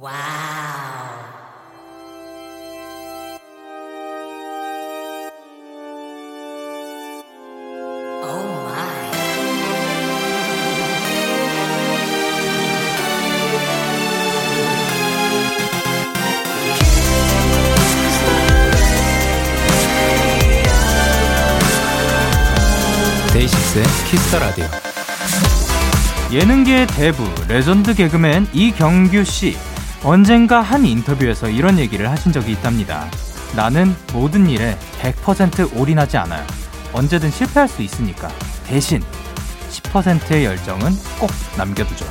와우. 데이식스의 키스터 라디오. 예능계의 대부 레전드 개그맨 이경규 씨 언젠가 한 인터뷰에서 이런 얘기를 하신 적이 있답니다. 나는 모든 일에 100% 올인하지 않아요. 언제든 실패할 수 있으니까 대신 10%의 열정은 꼭 남겨두죠.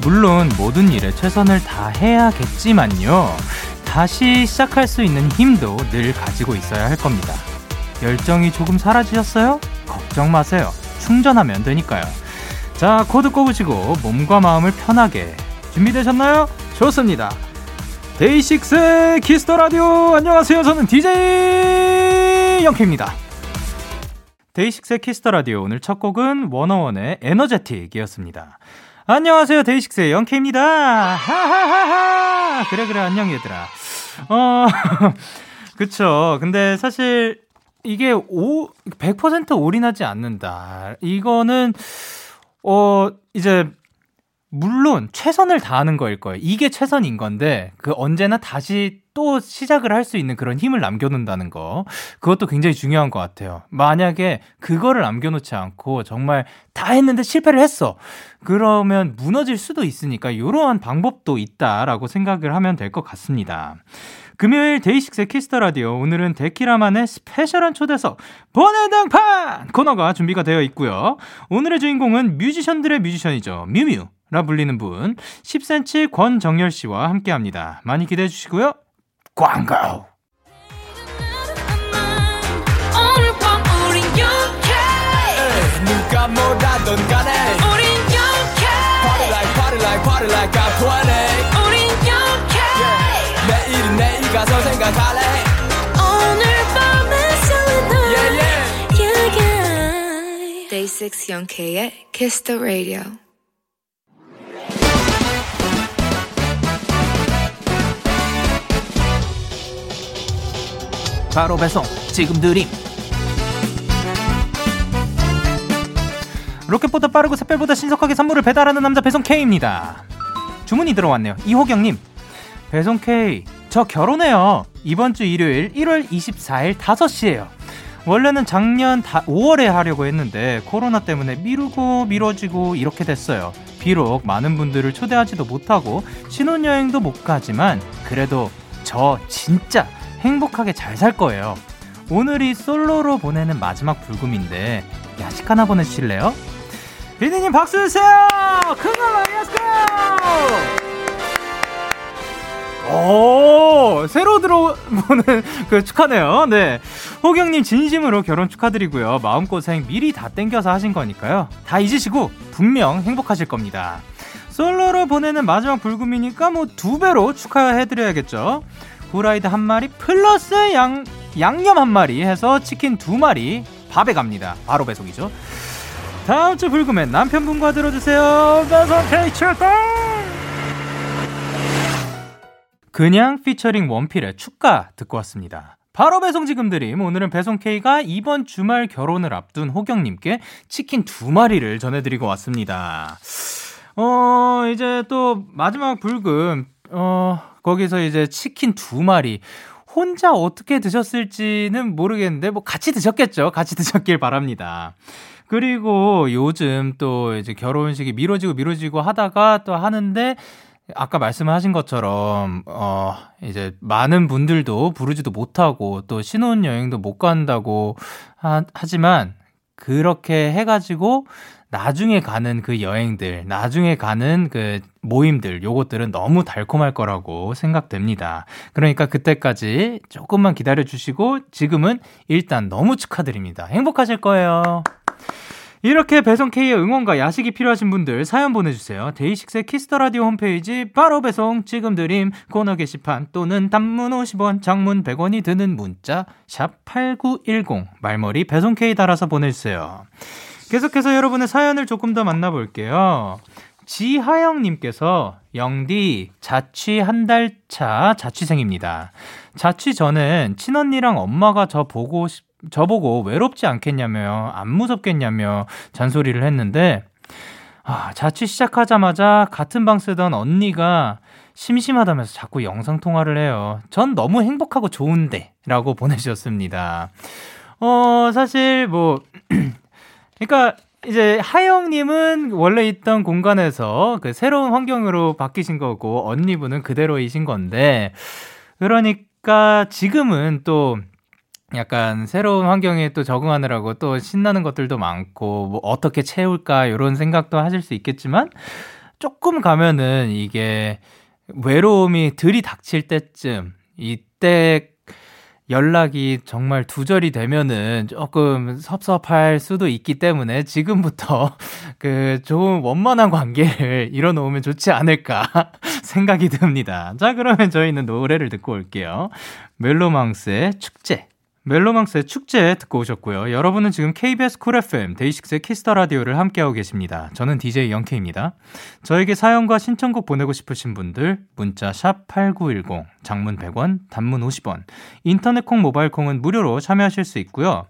물론 모든 일에 최선을 다해야겠지만요. 다시 시작할 수 있는 힘도 늘 가지고 있어야 할 겁니다. 열정이 조금 사라지셨어요? 걱정 마세요. 충전하면 되니까요. 자, 코드 꼽으시고 몸과 마음을 편하게 준비되셨나요? 좋습니다. DAY6 Kiss the Radio 안녕하세요. 저는 DJ Young K입니다. DAY6 Kiss the Radio 오늘 첫 곡은 Wanna One의 Energetic이었습니다. 안녕하세요. 데이식스의 영케입니다. 하하하하. 그래, 그래, 안녕, 얘들아. 어, 그쵸. 근데 사실 이게 오, 100% 올인하지 않는다. 이거는, 어, 이제, 물론 최선을 다하는 거일 거예요. 이게 최선인 건데, 그 언제나 다시 또 시작을 할 수 있는 그런 힘을 남겨놓는다는 거. 그것도 굉장히 중요한 것 같아요. 만약에 그거를 남겨놓지 않고 정말 다 했는데 실패를 했어. 그러면 무너질 수도 있으니까 이러한 방법도 있다라고 생각을 하면 될 것 같습니다. 금요일 DAY6의 Kiss the Radio 오늘은 데키라만의 special한 초대석 번외등판 코너가 준비가 되어 있고요. 오늘의 주인공은 뮤지션들의 뮤지션이죠. 뮤뮤. 라 불리는 분 10cm 권정열 씨와 함께 합니다. 많이 기대해 주시고요. 광고. 누가 뭐라던 간에 우린 영케 Party like party like party like I'm 20 우린 영케 yeah. 내 일은 내일 가서 생각할래? 오늘 밤에 설레는 yeah, yeah. yeah, yeah. Day 6 영케의 Kiss the Radio. 바로 배송. 지금 드림. 로켓보다 빠르고 샛별보다 신속하게 선물을 배달하는 남자 배송 K입니다. 주문이 들어왔네요. 이호경님. 배송 K 저 결혼해요 이번 주 일요일 1월 24일 5시에요 원래는 작년 5월에 하려고 했는데 코로나 때문에 미루고 미뤄지고 이렇게 됐어요 비록 많은 분들을 초대하지도 못하고 신혼여행도 못 가지만 그래도 저 진짜 행복하게 잘 살 거예요. 오늘이 솔로로 보내는 마지막 불금인데 야식 하나 보내주실래요? 비디님 박수 주세요! 큰거 많이 오, 새로 들어보는 그 축하네요. 네. 호경님 진심으로 결혼 축하드리고요. 마음고생 미리 다 땡겨서 하신 거니까요. 다 잊으시고 분명 행복하실 겁니다. 솔로로 보내는 마지막 불금이니까 뭐 두 배로 축하해드려야겠죠. 후라이드 한 마리 플러스 양, 양념 한 마리 해서 치킨 두 마리 밥에 갑니다. 바로 배송이죠. 다음 주 불금엔 남편분과 들어주세요. 배송 K 출동! 그냥 피처링 원필의 축가 듣고 왔습니다. 바로 배송 지금 드림. 오늘은 배송 K가 이번 주말 결혼을 앞둔 호경님께 치킨 두 마리를 전해드리고 왔습니다. 어, 이제 또 마지막 불금, 어, 거기서 이제 치킨 두 마리. 혼자 어떻게 드셨을지는 모르겠는데, 뭐 같이 드셨겠죠? 같이 드셨길 바랍니다. 그리고 요즘 또 이제 결혼식이 미뤄지고 미뤄지고 하다가 또 하는데, 아까 말씀하신 것처럼, 어, 이제 많은 분들도 부르지도 못하고 또 신혼 여행도 못 간다고 하, 하지만 그렇게 해가지고 나중에 가는 그 여행들, 나중에 가는 그 모임들, 요것들은 너무 달콤할 거라고 생각됩니다. 그러니까 그때까지 조금만 기다려 주시고 지금은 일단 너무 축하드립니다. 행복하실 거예요. 이렇게 배송 K의 응원과 야식이 필요하신 분들 사연 보내주세요. DAY6의 Kiss the Radio 홈페이지 바로 배송 지금 드림 코너 게시판 또는 단문 50원, 장문 100원이 드는 문자 샵 #8910 말머리 배송 K 달아서 보내주세요. 계속해서 여러분의 사연을 조금 더 만나볼게요. 지하영님께서 영디 자취 한 달 차 자취생입니다. 자취 전엔 친언니랑 엄마가 저 보고 싶 저보고 외롭지 않겠냐며, 안 무섭겠냐며 잔소리를 했는데, 아, 자취 시작하자마자 같은 방 쓰던 언니가 심심하다면서 자꾸 영상통화를 해요. 전 너무 행복하고 좋은데, 라고 보내주셨습니다. 어, 사실 뭐, 그러니까 이제 하영님은 원래 있던 공간에서 그 새로운 환경으로 바뀌신 거고, 언니분은 그대로이신 건데, 그러니까 지금은 또 약간 새로운 환경에 또 적응하느라고 또 신나는 것들도 많고 뭐 어떻게 채울까 이런 생각도 하실 수 있겠지만 조금 가면은 이게 외로움이 들이닥칠 때쯤 이때 연락이 정말 두절이 되면은 조금 섭섭할 수도 있기 때문에 지금부터 그 좋은 원만한 관계를 이뤄놓으면 좋지 않을까 생각이 듭니다. 자, 그러면 저희는 노래를 듣고 올게요. 멜로망스의 축제. 멜로망스의 축제 듣고 오셨고요. 여러분은 지금 KBS 쿨 FM 데이식스의 키스터 라디오를 함께하고 계십니다. 저는 DJ Young K입니다. 저에게 사연과 신청곡 보내고 싶으신 분들 문자 샵 8910 장문 100원, 단문 50원. 인터넷 콩, 모바일 콩은 무료로 참여하실 수 있고요.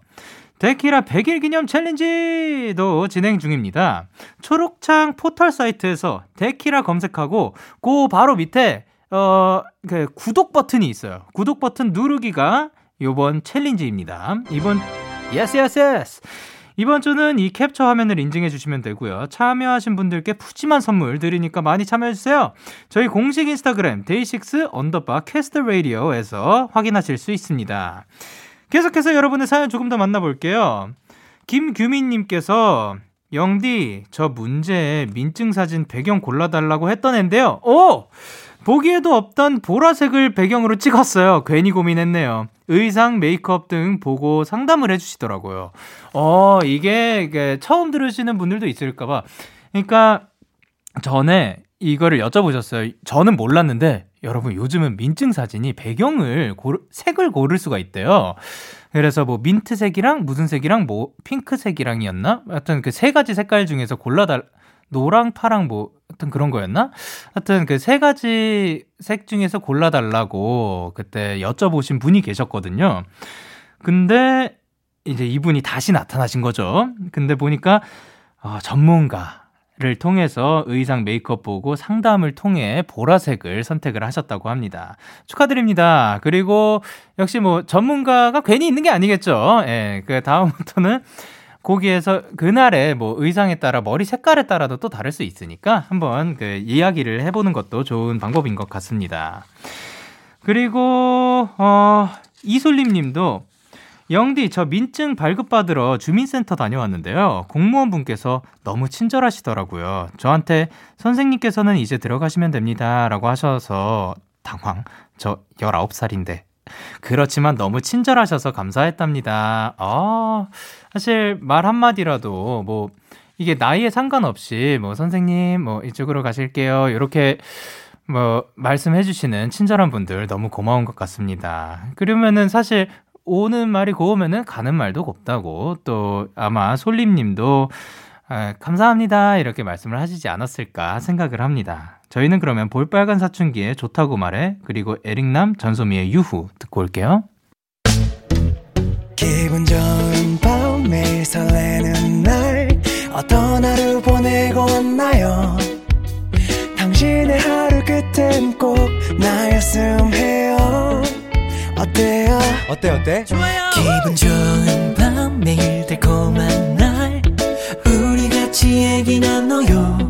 데키라 100일 기념 챌린지도 진행 중입니다. 초록창 포털 사이트에서 데키라 검색하고 그 바로 밑에 어, 그 구독 버튼이 있어요. 구독 버튼 누르기가 요번 챌린지입니다. 이번 yes yes yes 이번 주는 이 캡처 화면을 인증해 주시면 되고요. 참여하신 분들께 푸짐한 선물 드리니까 많이 참여해 주세요. 저희 공식 인스타그램 DAY6 underbar Kiss the Radio에서 확인하실 수 있습니다. 계속해서 여러분의 사연 조금 더 만나볼게요. 김규민님께서 영디 저 문제 민증 사진 배경 골라달라고 했던 앤데요. 오! 보기에도 없던 보라색을 배경으로 찍었어요. 괜히 고민했네요. 의상, 메이크업 등 보고 상담을 해주시더라고요. 어, 이게, 처음 들으시는 분들도 있을까봐. 그러니까 전에 이거를 여쭤보셨어요. 저는 몰랐는데 여러분 요즘은 민증 사진이 배경을 고르, 색을 고를 수가 있대요. 그래서 뭐 민트색이랑 무슨 색이랑 뭐 핑크색이랑이었나? 하여튼 그 세 가지 색깔 중에서 골라달 노랑, 파랑 뭐 하여튼 그런 거였나? 하여튼 그 세 가지 색 중에서 골라달라고 그때 여쭤보신 분이 계셨거든요. 근데 이제 이분이 다시 나타나신 거죠. 근데 보니까 어, 전문가를 통해서 의상 메이크업 보고 상담을 통해 보라색을 선택을 하셨다고 합니다. 축하드립니다. 그리고 역시 뭐 전문가가 괜히 있는 게 아니겠죠. 예, 그 다음부터는 거기에서 그날의 뭐 의상에 따라 머리 색깔에 따라도 또 다를 수 있으니까 한번 그 이야기를 해보는 것도 좋은 방법인 것 같습니다. 그리고 어 이솔림 님도 영디 저 민증 발급받으러 주민센터 다녀왔는데요. 공무원분께서 너무 친절하시더라고요. 저한테 선생님께서는 이제 들어가시면 됩니다. 라고 하셔서 당황. 저 19살인데 그렇지만 너무 친절하셔서 감사했답니다. 아, 사실 말 한마디라도 뭐, 이게 나이에 상관없이 뭐, 선생님, 뭐, 이쪽으로 가실게요. 이렇게 뭐, 말씀해 주시는 친절한 분들 너무 고마운 것 같습니다. 그러면은 사실 오는 말이 고우면은 가는 말도 곱다고 또 아마 솔림 님도 아, 감사합니다. 이렇게 말씀을 하시지 않았을까 생각을 합니다. 저희는 그러면 볼빨간 사춘기에 좋다고 말해, 그리고 에릭남, 전소미의 유후 듣고 올게요. 기분 좋은 밤 매일 설레는 날 어떤 하루 보내고 왔나요? 당신의 하루 끝엔 꼭 나였음 해요. 어때요? 어때 어때? 좋아요. 기분 좋은 밤 매일 달콤한 날. 같이 얘기 나눠요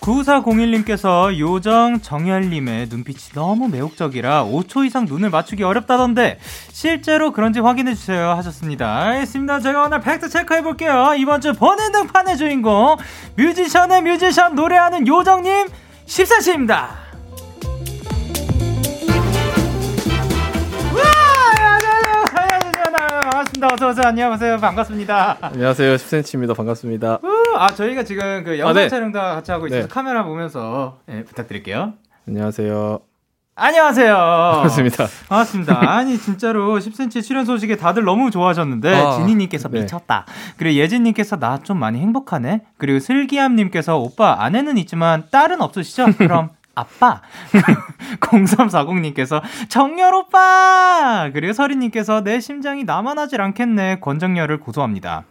9401님께서 요정 정열님의 눈빛이 너무 매혹적이라 5초 이상 눈을 맞추기 어렵다던데 실제로 그런지 확인해주세요 하셨습니다. 알겠습니다. 제가 오늘 팩트 체크해볼게요. 이번 주 보는 등판의 주인공 뮤지션의 뮤지션 노래하는 요정님 14시입니다. 반갑습니다. 어서 오세요. 안녕하세요. 반갑습니다. 안녕하세요. 10cm입니다. 반갑습니다. 아, 저희가 지금 그 영상 아, 네. 촬영도 같이 하고 있어서 네. 카메라 보면서 네, 부탁드릴게요. 안녕하세요. 안녕하세요. 반갑습니다. 반갑습니다. 아니 진짜로 10cm 출연 소식에 다들 너무 좋아하셨는데 아, 지니님께서 네. 미쳤다. 그리고 예진님께서 나 좀 많이 행복하네. 그리고 슬기암님께서 오빠 아내는 있지만 딸은 없으시죠? 그럼 아빠. 0340님께서 정열 오빠! 그리고 서리님께서 내 심장이 나만 하질 않겠네. 권정열을 고소합니다.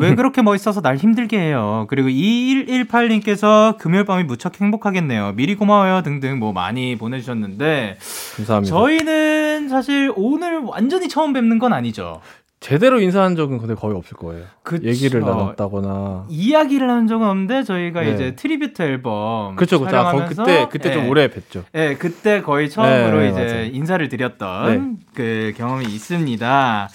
왜 그렇게 멋있어서 날 힘들게 해요. 그리고 2118님께서 금요일 밤이 무척 행복하겠네요. 미리 고마워요. 등등 뭐 많이 보내주셨는데. 감사합니다. 저희는 사실 오늘 완전히 처음 뵙는 건 아니죠. 제대로 인사한 적은 근데 거의 없을 거예요. 그쵸. 얘기를 나눴다거나 이야기를 한 적은 없는데 저희가 네. 이제 tribute 앨범 그렇죠, 그렇죠. 아, 그때 그때 네. 좀 오래 뵀죠. 네, 그때 거의 처음으로 네, 이제 맞아요. 인사를 드렸던 네. 그 경험이 있습니다.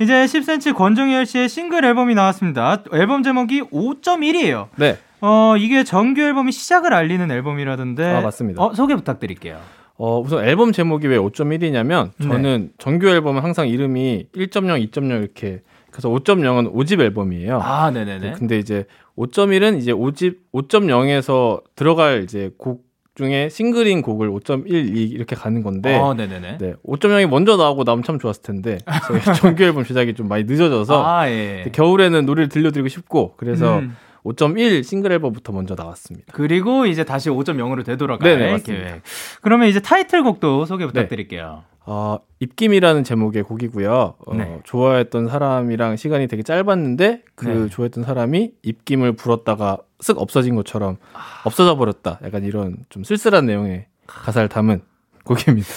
이제 10cm 권정열 씨의 싱글 앨범이 나왔습니다. 앨범 제목이 5.1이에요. 네. 어 이게 정규 앨범이 시작을 알리는 앨범이라던데. 아 맞습니다. 어 소개 부탁드릴게요. 어, 우선 앨범 제목이 왜 5.1이냐면 저는 네. 정규 앨범은 항상 이름이 1.0, 2.0 이렇게 그래서 5.0은 5집 앨범이에요. 아, 네네네. 근데 이제 5.1은 이제 5집 5.0에서 들어갈 이제 곡 중에 싱글인 곡을 5.1 이렇게 가는 건데 어, 네네네. 네, 5.0이 먼저 나오고 나면 참 좋았을 텐데 정규 앨범 제작이 좀 많이 늦어져서 아, 예. 겨울에는 노래를 들려드리고 싶고 그래서 음. 5.1 싱글 앨범부터 먼저 나왔습니다. 그리고 이제 다시 5.0으로 되돌아갈 네네, 계획. 그러면 이제 타이틀곡도 소개 네. 부탁드릴게요. 네. 어, 입김이라는 제목의 곡이고요. 어, 네. 좋아했던 사람이랑 시간이 되게 짧았는데 그 네. 좋아했던 사람이 입김을 불었다가 쓱 없어진 것처럼 아... 없어져 버렸다. 약간 이런 좀 쓸쓸한 내용의 가사를 담은 곡입니다.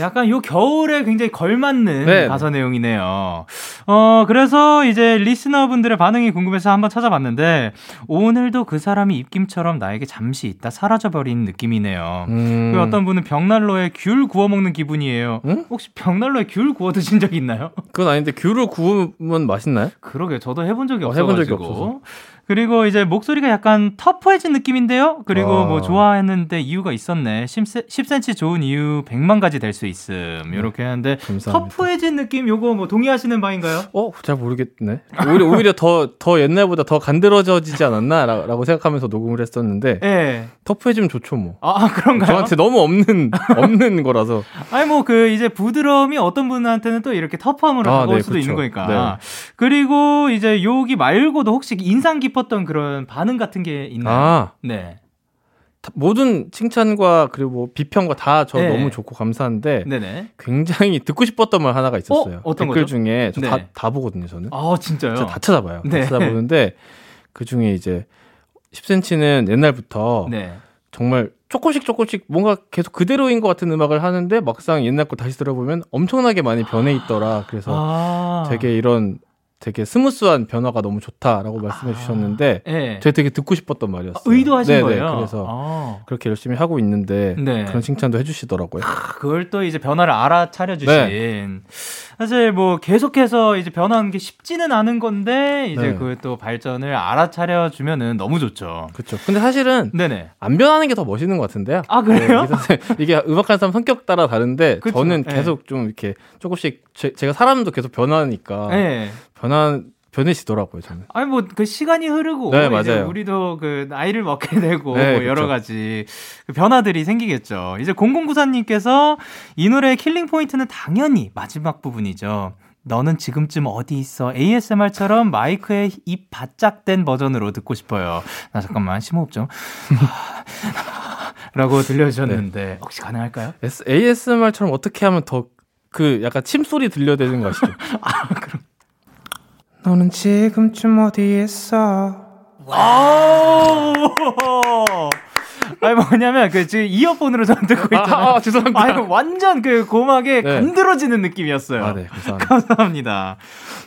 약간 요 겨울에 굉장히 걸맞는 네. 가사 내용이네요. 어, 그래서 이제 리스너분들의 반응이 궁금해서 한번 찾아봤는데, 오늘도 그 사람이 입김처럼 나에게 잠시 있다 사라져버린 느낌이네요. 음. 그 어떤 분은 벽난로에 귤 구워 먹는 기분이에요. 응? 혹시 벽난로에 귤 구워 드신 적 있나요? 그건 아닌데, 귤을 구우면 맛있나요? 그러게요. 저도 해본 적이 어, 없어가지고. 해본 적이 없어서. 그리고 이제 목소리가 약간 터프해진 느낌인데요. 그리고 아. 뭐 좋아했는데 이유가 있었네. 10, 10cm 좋은 이유 100만 가지 될 수 있음. 이렇게 하는데 터프해진 느낌 요거 뭐 동의하시는 바인가요? 어, 잘 모르겠네. 오히려 오히려 더 더 옛날보다 더 간드러져지지 않았나라고 생각하면서 녹음을 했었는데. 네. 터프해지면 좋죠, 뭐. 아, 그런가요? 저한테 너무 없는 없는 거라서. 아니 뭐 그 이제 부드러움이 어떤 분한테는 또 이렇게 터프함으로 아, 다가올 네, 수도 그쵸. 있는 거니까. 네. 그리고 이제 여기 말고도 혹시 인상 깊 싶었던 그런 반응 같은 게 있나요? 아. 네. 모든 칭찬과 그리고 뭐 비평과 다저 네. 너무 좋고 감사한데 네네. 굉장히 듣고 싶었던 말 하나가 있었어요. 어? 댓글 거죠? 중에 저다 네. 다 보거든요, 저는. 아, 진짜요? 다 찾아봐요. 네. 다 찾아보는데 그 중에 이제 10cm는 옛날부터 네. 정말 조금씩 조금씩 뭔가 계속 그대로인 것 같은 음악을 하는데 막상 옛날 거 다시 들어보면 엄청나게 많이 변해 있더라. 그래서 아~ 되게 이런 되게 스무스한 변화가 너무 좋다라고 말씀해 아, 주셨는데 네. 제가 되게 듣고 싶었던 말이었어요. 아, 의도하신 네네, 거예요. 그래서 아. 그렇게 열심히 하고 있는데 네. 그런 칭찬도 해주시더라고요. 아, 그걸 또 이제 변화를 알아차려 주신. 네. 사실 뭐 계속해서 이제 변하는 게 쉽지는 않은 건데 이제 네. 그또 발전을 알아차려 주면은 너무 좋죠. 그렇죠. 근데 사실은 네네. 안 변하는 게 더 멋있는 것 같은데요. 아 그래요? 네, 이게 음악하는 사람 성격 따라 다른데 그쵸? 저는 네. 계속 좀 이렇게 조금씩 제, 가 사람도 계속 변하니까 네. 변한 변해지더라고요, 저는. 아니, 뭐, 그 시간이 흐르고, 네, 맞아요. 우리도 그 나이를 먹게 되고, 네, 뭐 여러 그쵸. 가지 그 변화들이 생기겠죠. 이제 0094님께서 이 노래의 killing point는 당연히 마지막 부분이죠. 너는 지금쯤 어디 있어? ASMR처럼 마이크에 입 바짝 댄 버전으로 듣고 싶어요. 나 잠깐만, 심호흡 좀. 라고 들려주셨는데, 네. 혹시 가능할까요? ASMR처럼 어떻게 하면 더 그 약간 침 소리 들려야 되는 거 아시죠? 아, 그럼. 너는 지금쯤 어디에 있어? 와우! 아니 뭐냐면 그 지금 이어폰으로 전 듣고 아, 있잖아요. 아, 아, 죄송합니다. 아니 완전 그 고막에 네. 간드러지는 느낌이었어요. 아, 네, 감사합니다. 감사합니다.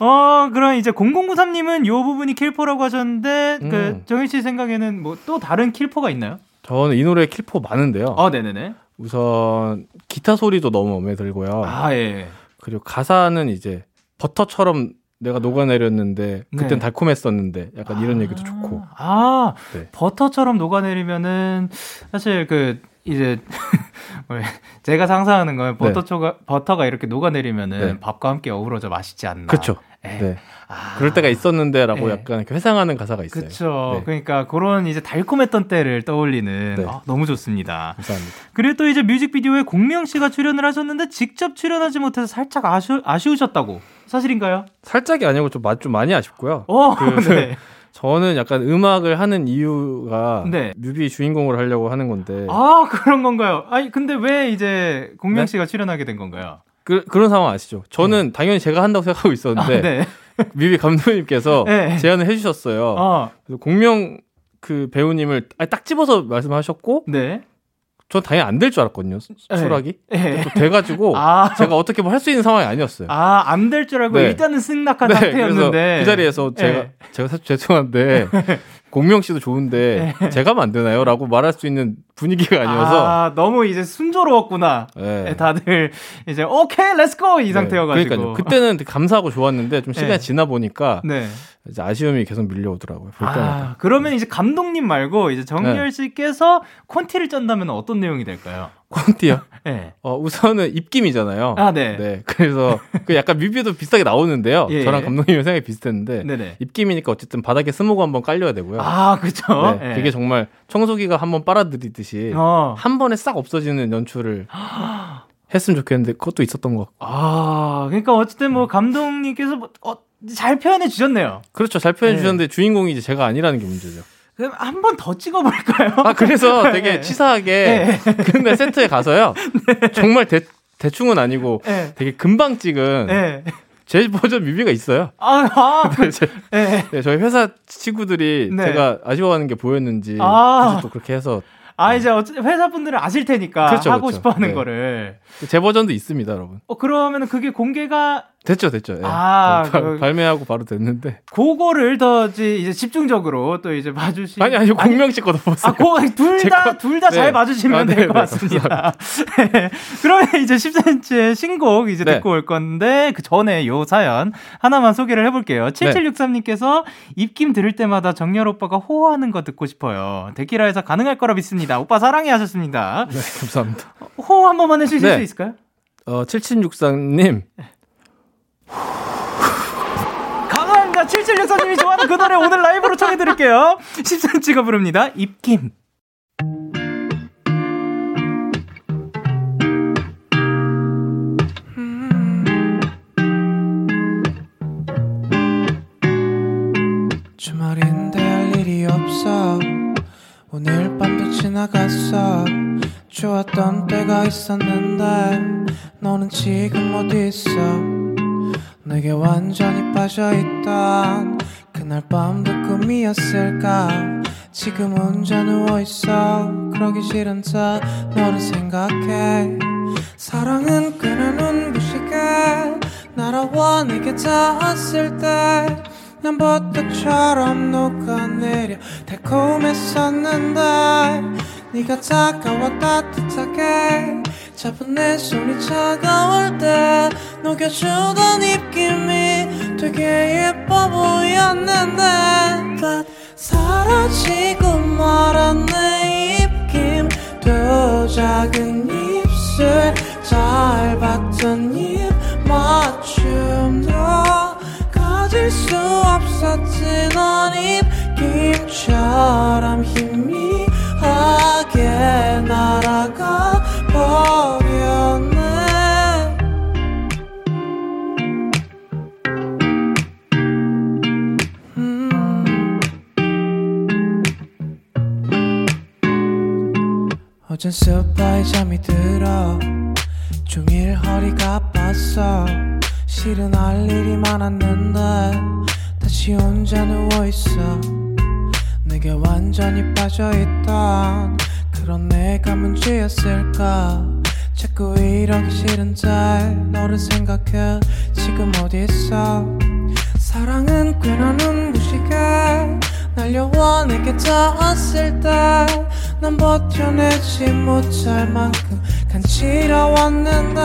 어, 그럼 이제 0093님은 요 부분이 킬포라고 하셨는데 그 음. 그 정열 씨 생각에는 뭐 또 다른 킬포가 있나요? 저는 이 노래 킬포 많은데요. 아, 네네네. 우선 기타 소리도 너무 마음에 들고요. 아, 예. 그리고 가사는 이제 버터처럼 내가 녹아내렸는데 그땐 네. 달콤했었는데 약간 이런 아, 얘기도 좋고. 아, 네. 버터처럼 녹아내리면은 사실 그 이제 제가 상상하는 건 버터초가 네. 버터가 이렇게 녹아내리면은 네. 밥과 함께 어우러져 맛있지 않나. 그렇죠. 네. 아. 그럴 때가 있었는데라고 네. 약간 회상하는 가사가 있어요. 그렇죠. 네. 그러니까 그런 이제 달콤했던 때를 떠올리는 네. 아, 너무 좋습니다. 감사합니다. 그리고 또 이제 뮤직비디오에 공명 씨가 출연을 하셨는데 직접 출연하지 못해서 살짝 아쉬, 아쉬우셨다고 사실인가요? 살짝이 아니고 좀, 좀 많이 아쉽고요. 어, 그, 네. 저는 약간 음악을 하는 이유가 네. 뮤비 주인공으로 하려고 하는 건데. 아 그런 건가요? 아니 근데 왜 이제 공명 네? 씨가 네? 출연하게 된 건가요? 그 그런 상황 아시죠? 저는 네. 당연히 제가 한다고 생각하고 있었는데 아, 네. 뮤비 감독님께서 네. 제안을 해주셨어요. 어. 그래서 공명 그 배우님을 딱 집어서 말씀하셨고. 네. 전 당연히 안 될 줄 알았거든요. 수락이. 네. 또 돼가지고 아. 제가 어떻게 뭐 할 수 있는 상황이 아니었어요. 아, 안 될 줄 알고 네. 일단은 승낙한 네. 상태였는데. 그 자리에서 제가 제가 사실 죄송한데 공명 씨도 좋은데 네. 제가 하면 안 되나요? 라고 말할 수 있는 분위기가 아니어서 아, 너무 이제 순조로웠구나. 네. 다들 이제 오케이 let's go 이 네. 상태여가지고 그러니까요. 그때는 감사하고 좋았는데 좀 시간이 네. 지나 보니까 네. 이제 아쉬움이 계속 밀려오더라고요. 볼 때마다. 아, 그러면 이제 감독님 말고 이제 정열 씨께서 콘티를 짠다면 어떤 내용이 될까요? 콘티요? 네. 어, 우선은 입김이잖아요. 아, 네. 네. 그래서 그 약간 뮤비도 비슷하게 나오는데요. 예. 저랑 감독님의 생각이 비슷했는데 네네. 입김이니까 어쨌든 바닥에 스모그 한번 깔려야 되고요. 아, 그렇죠. 네. 예. 그게 정말 청소기가 한번 빨아들이듯이 어. 한 번에 싹 없어지는 연출을 했으면 좋겠는데 그것도 있었던 것 같고. 아, 그러니까 어쨌든 뭐 감독님께서 뭐, 어, 잘 표현해 주셨네요. 그렇죠. 잘 표현해 네. 주셨는데 주인공이 이제 제가 아니라는 게 문제죠. 그럼 한 번 더 찍어볼까요? 아, 그래서 되게 네. 치사하게 네. 근데 세트에 가서요. 네. 정말 대, 대충은 아니고 네. 되게 금방 찍은 네. 제 버전 뮤비가 있어요. 아, 아. 네, 제, 네. 저희 회사 친구들이 제가 아쉬워하는 게 보였는지 아. 또 그렇게 해서 아 이제 회사 분들은 아실 테니까 그렇죠, 하고 그렇죠. 싶어하는 네. 거를 제 버전도 있습니다, 여러분. 어 그러면은 그게 공개가 됐죠, 됐죠. 예. 아, 바, 그, 발매하고 바로 됐는데. 그거를 더 이제 집중적으로 또 이제 봐주시. 아니 아니 공명 씨 거도 보세요. 아, 둘다 둘 다잘 네. 봐주시면 아, 네, 될것 네, 같습니다. 네. 그러면 이제 10cm의 신곡 이제 네. 듣고 올 건데 그 전에 요 사연 하나만 소개를 해볼게요. 7763님께서 입김 들을 때마다 정열 오빠가 호호하는 거 듣고 싶어요. 데키라에서 가능할 거라 믿습니다. 오빠 사랑해 하셨습니다. 네, 감사합니다. 호호 한 번만 해주실 수 있을까요? 어, 7763님. 강합니다. 7764님이 좋아하는 그 노래 오늘 라이브로 청해드릴게요. 10cm가 부릅니다. 입김. 주말인데 할 일이 없어 오늘 밤도 지나갔어 좋았던 때가 있었는데 너는 지금 어디 있어 내게 완전히 빠져있던 그날 밤도 꿈이었을까? 지금 혼자 누워있어. 그러기 싫은 척 너를 생각해. 사랑은 꽤나 눈부시게 날아와 내게 닿았을 때 난 버터처럼 녹아내려 달콤했었는데 네가 다가와 따뜻하게 잡은 내 손이 차가울 때 녹여주던 입김이 되게 예뻐 보였는데 But 사라지고 말한 내 입김 또 작은 입술 잘 봤던 입 맞춤도 가질 수 없었지 넌 입김처럼 희미 하게 날아가 버렸네. 음. 어젠 소파에 잠이 들어. 종일 허리가 아팠어. 실은 할 일이 많았는데 다시 혼자 누워있어 내게 완전히 빠져있던 그런 내가 문제였을까? 자꾸 이러기 싫은데 너를 생각해. 지금 어디 있어? 사랑은 꽤나 눈부시게 날려와 내게 닿았을 때 난 버텨내지 못할 만큼 간지러웠는데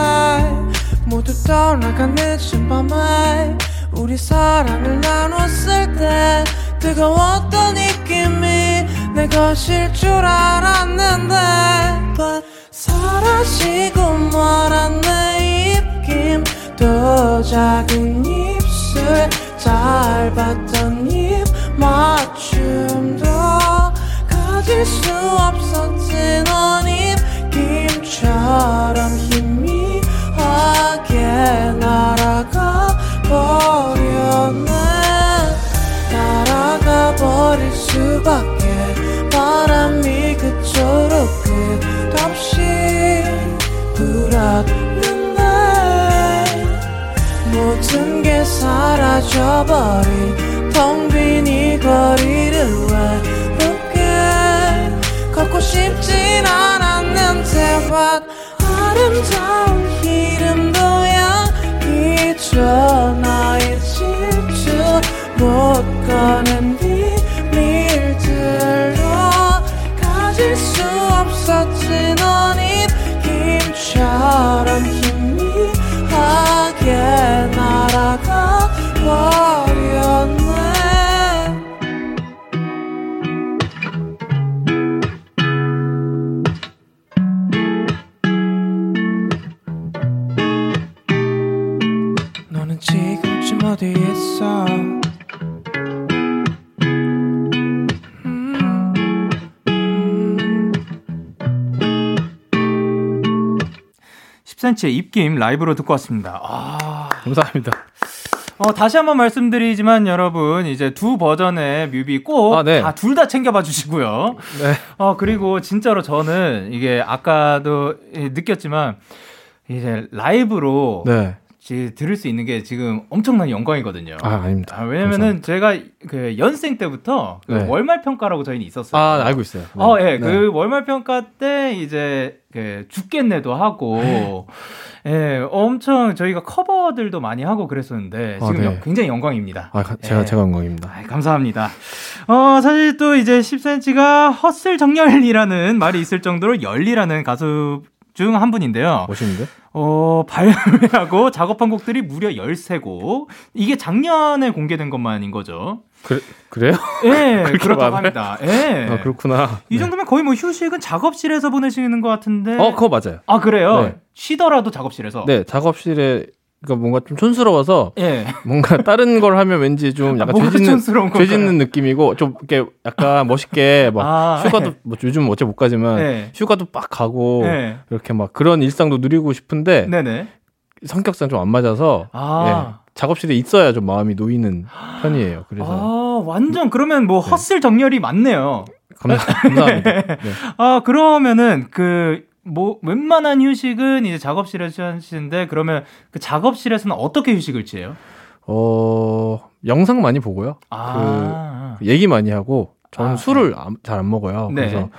모두 떠나간 늦은 밤에 우리 사랑을 나눴을 때 뜨거웠던 느낌이 내 것일 줄 알았는데 But 사라지고 내 입김. 또 작은 입술 짧았던 입 맞춤도 가질 수 없었지 넌 입김처럼 희미하게 날아가 버렸네 버릴 수밖에. 바람이 그토록 끝없이 불었는데 모든 게 사라져버린 텅빈 이 거리를 외롭게 걷고 싶진 않았는데 But 아름다운 이름도야 잊어 나의 질투 못 꺼낸 입 10cm의 입김 라이브로 듣고 왔습니다. 아, 감사합니다. 어, 다시 한번 말씀드리지만 여러분 이제 두 버전의 뮤비 꼭 아, 네. 다 둘 다 챙겨봐 주시고요. 네. 어 그리고 진짜로 저는 이게 아까도 느꼈지만 이제 라이브로 네. 지- 들을 수 있는 게 지금 엄청난 영광이거든요. 아, 아닙니다. 아, 왜냐면은 감사합니다. 제가 그 연생 때부터 그 네. 월말 평가라고 저희는 있었어요. 아, 알고 있어요. 네. 어, 예, 네. 그 월말 평가 때 이제 그 죽겠네도 하고, 예, 엄청 저희가 커버들도 많이 하고 그랬었는데 아, 지금 네. 영- 굉장히 영광입니다. 아, 가- 제가 예. 제가 영광입니다. 아, 감사합니다. 어, 사실 또 이제 10cm가 헛슬 정열이라는 말이 있을 정도로 열리라는 가수 중 한 분인데요. 멋있는데? 어, 발매하고 작업한 곡들이 무려 13곡. 이게 작년에 공개된 것만인 거죠. 그래, 그래요? 예, 그렇다고? 합니다. 예. 아, 그렇구나. 이 네. 정도면 거의 뭐 휴식은 작업실에서 보내시는 것 같은데. 어, 그거 맞아요. 아, 그래요? 네. 쉬더라도 작업실에서. 네, 작업실에 그러니까 뭔가 좀 촌스러워서 예. 뭔가 다른 걸 하면 왠지 좀 약간 뭐가 죄 짓는 촌스러운 죄 건가요? 짓는 느낌이고 좀 이렇게 약간 멋있게 막 아, 휴가도 뭐 요즘 어째 못 가지만 네. 휴가도 빡 가고 네. 이렇게 막 그런 일상도 누리고 싶은데 네네. 성격상 좀 안 맞아서 아. 예, 작업실에 있어야 좀 마음이 놓이는 편이에요. 그래서 아, 완전 그러면 뭐 헛슬 정렬이 맞네요. 감사, 감사합니다. 네. 아, 그러면은 그 뭐 웬만한 휴식은 이제 작업실에서 하시는데 그러면 그 작업실에서는 어떻게 휴식을 취해요? 어 영상 많이 보고요. 아. 그 얘기 많이 하고 저는 아, 술을 잘 안 먹어요. 네. 그래서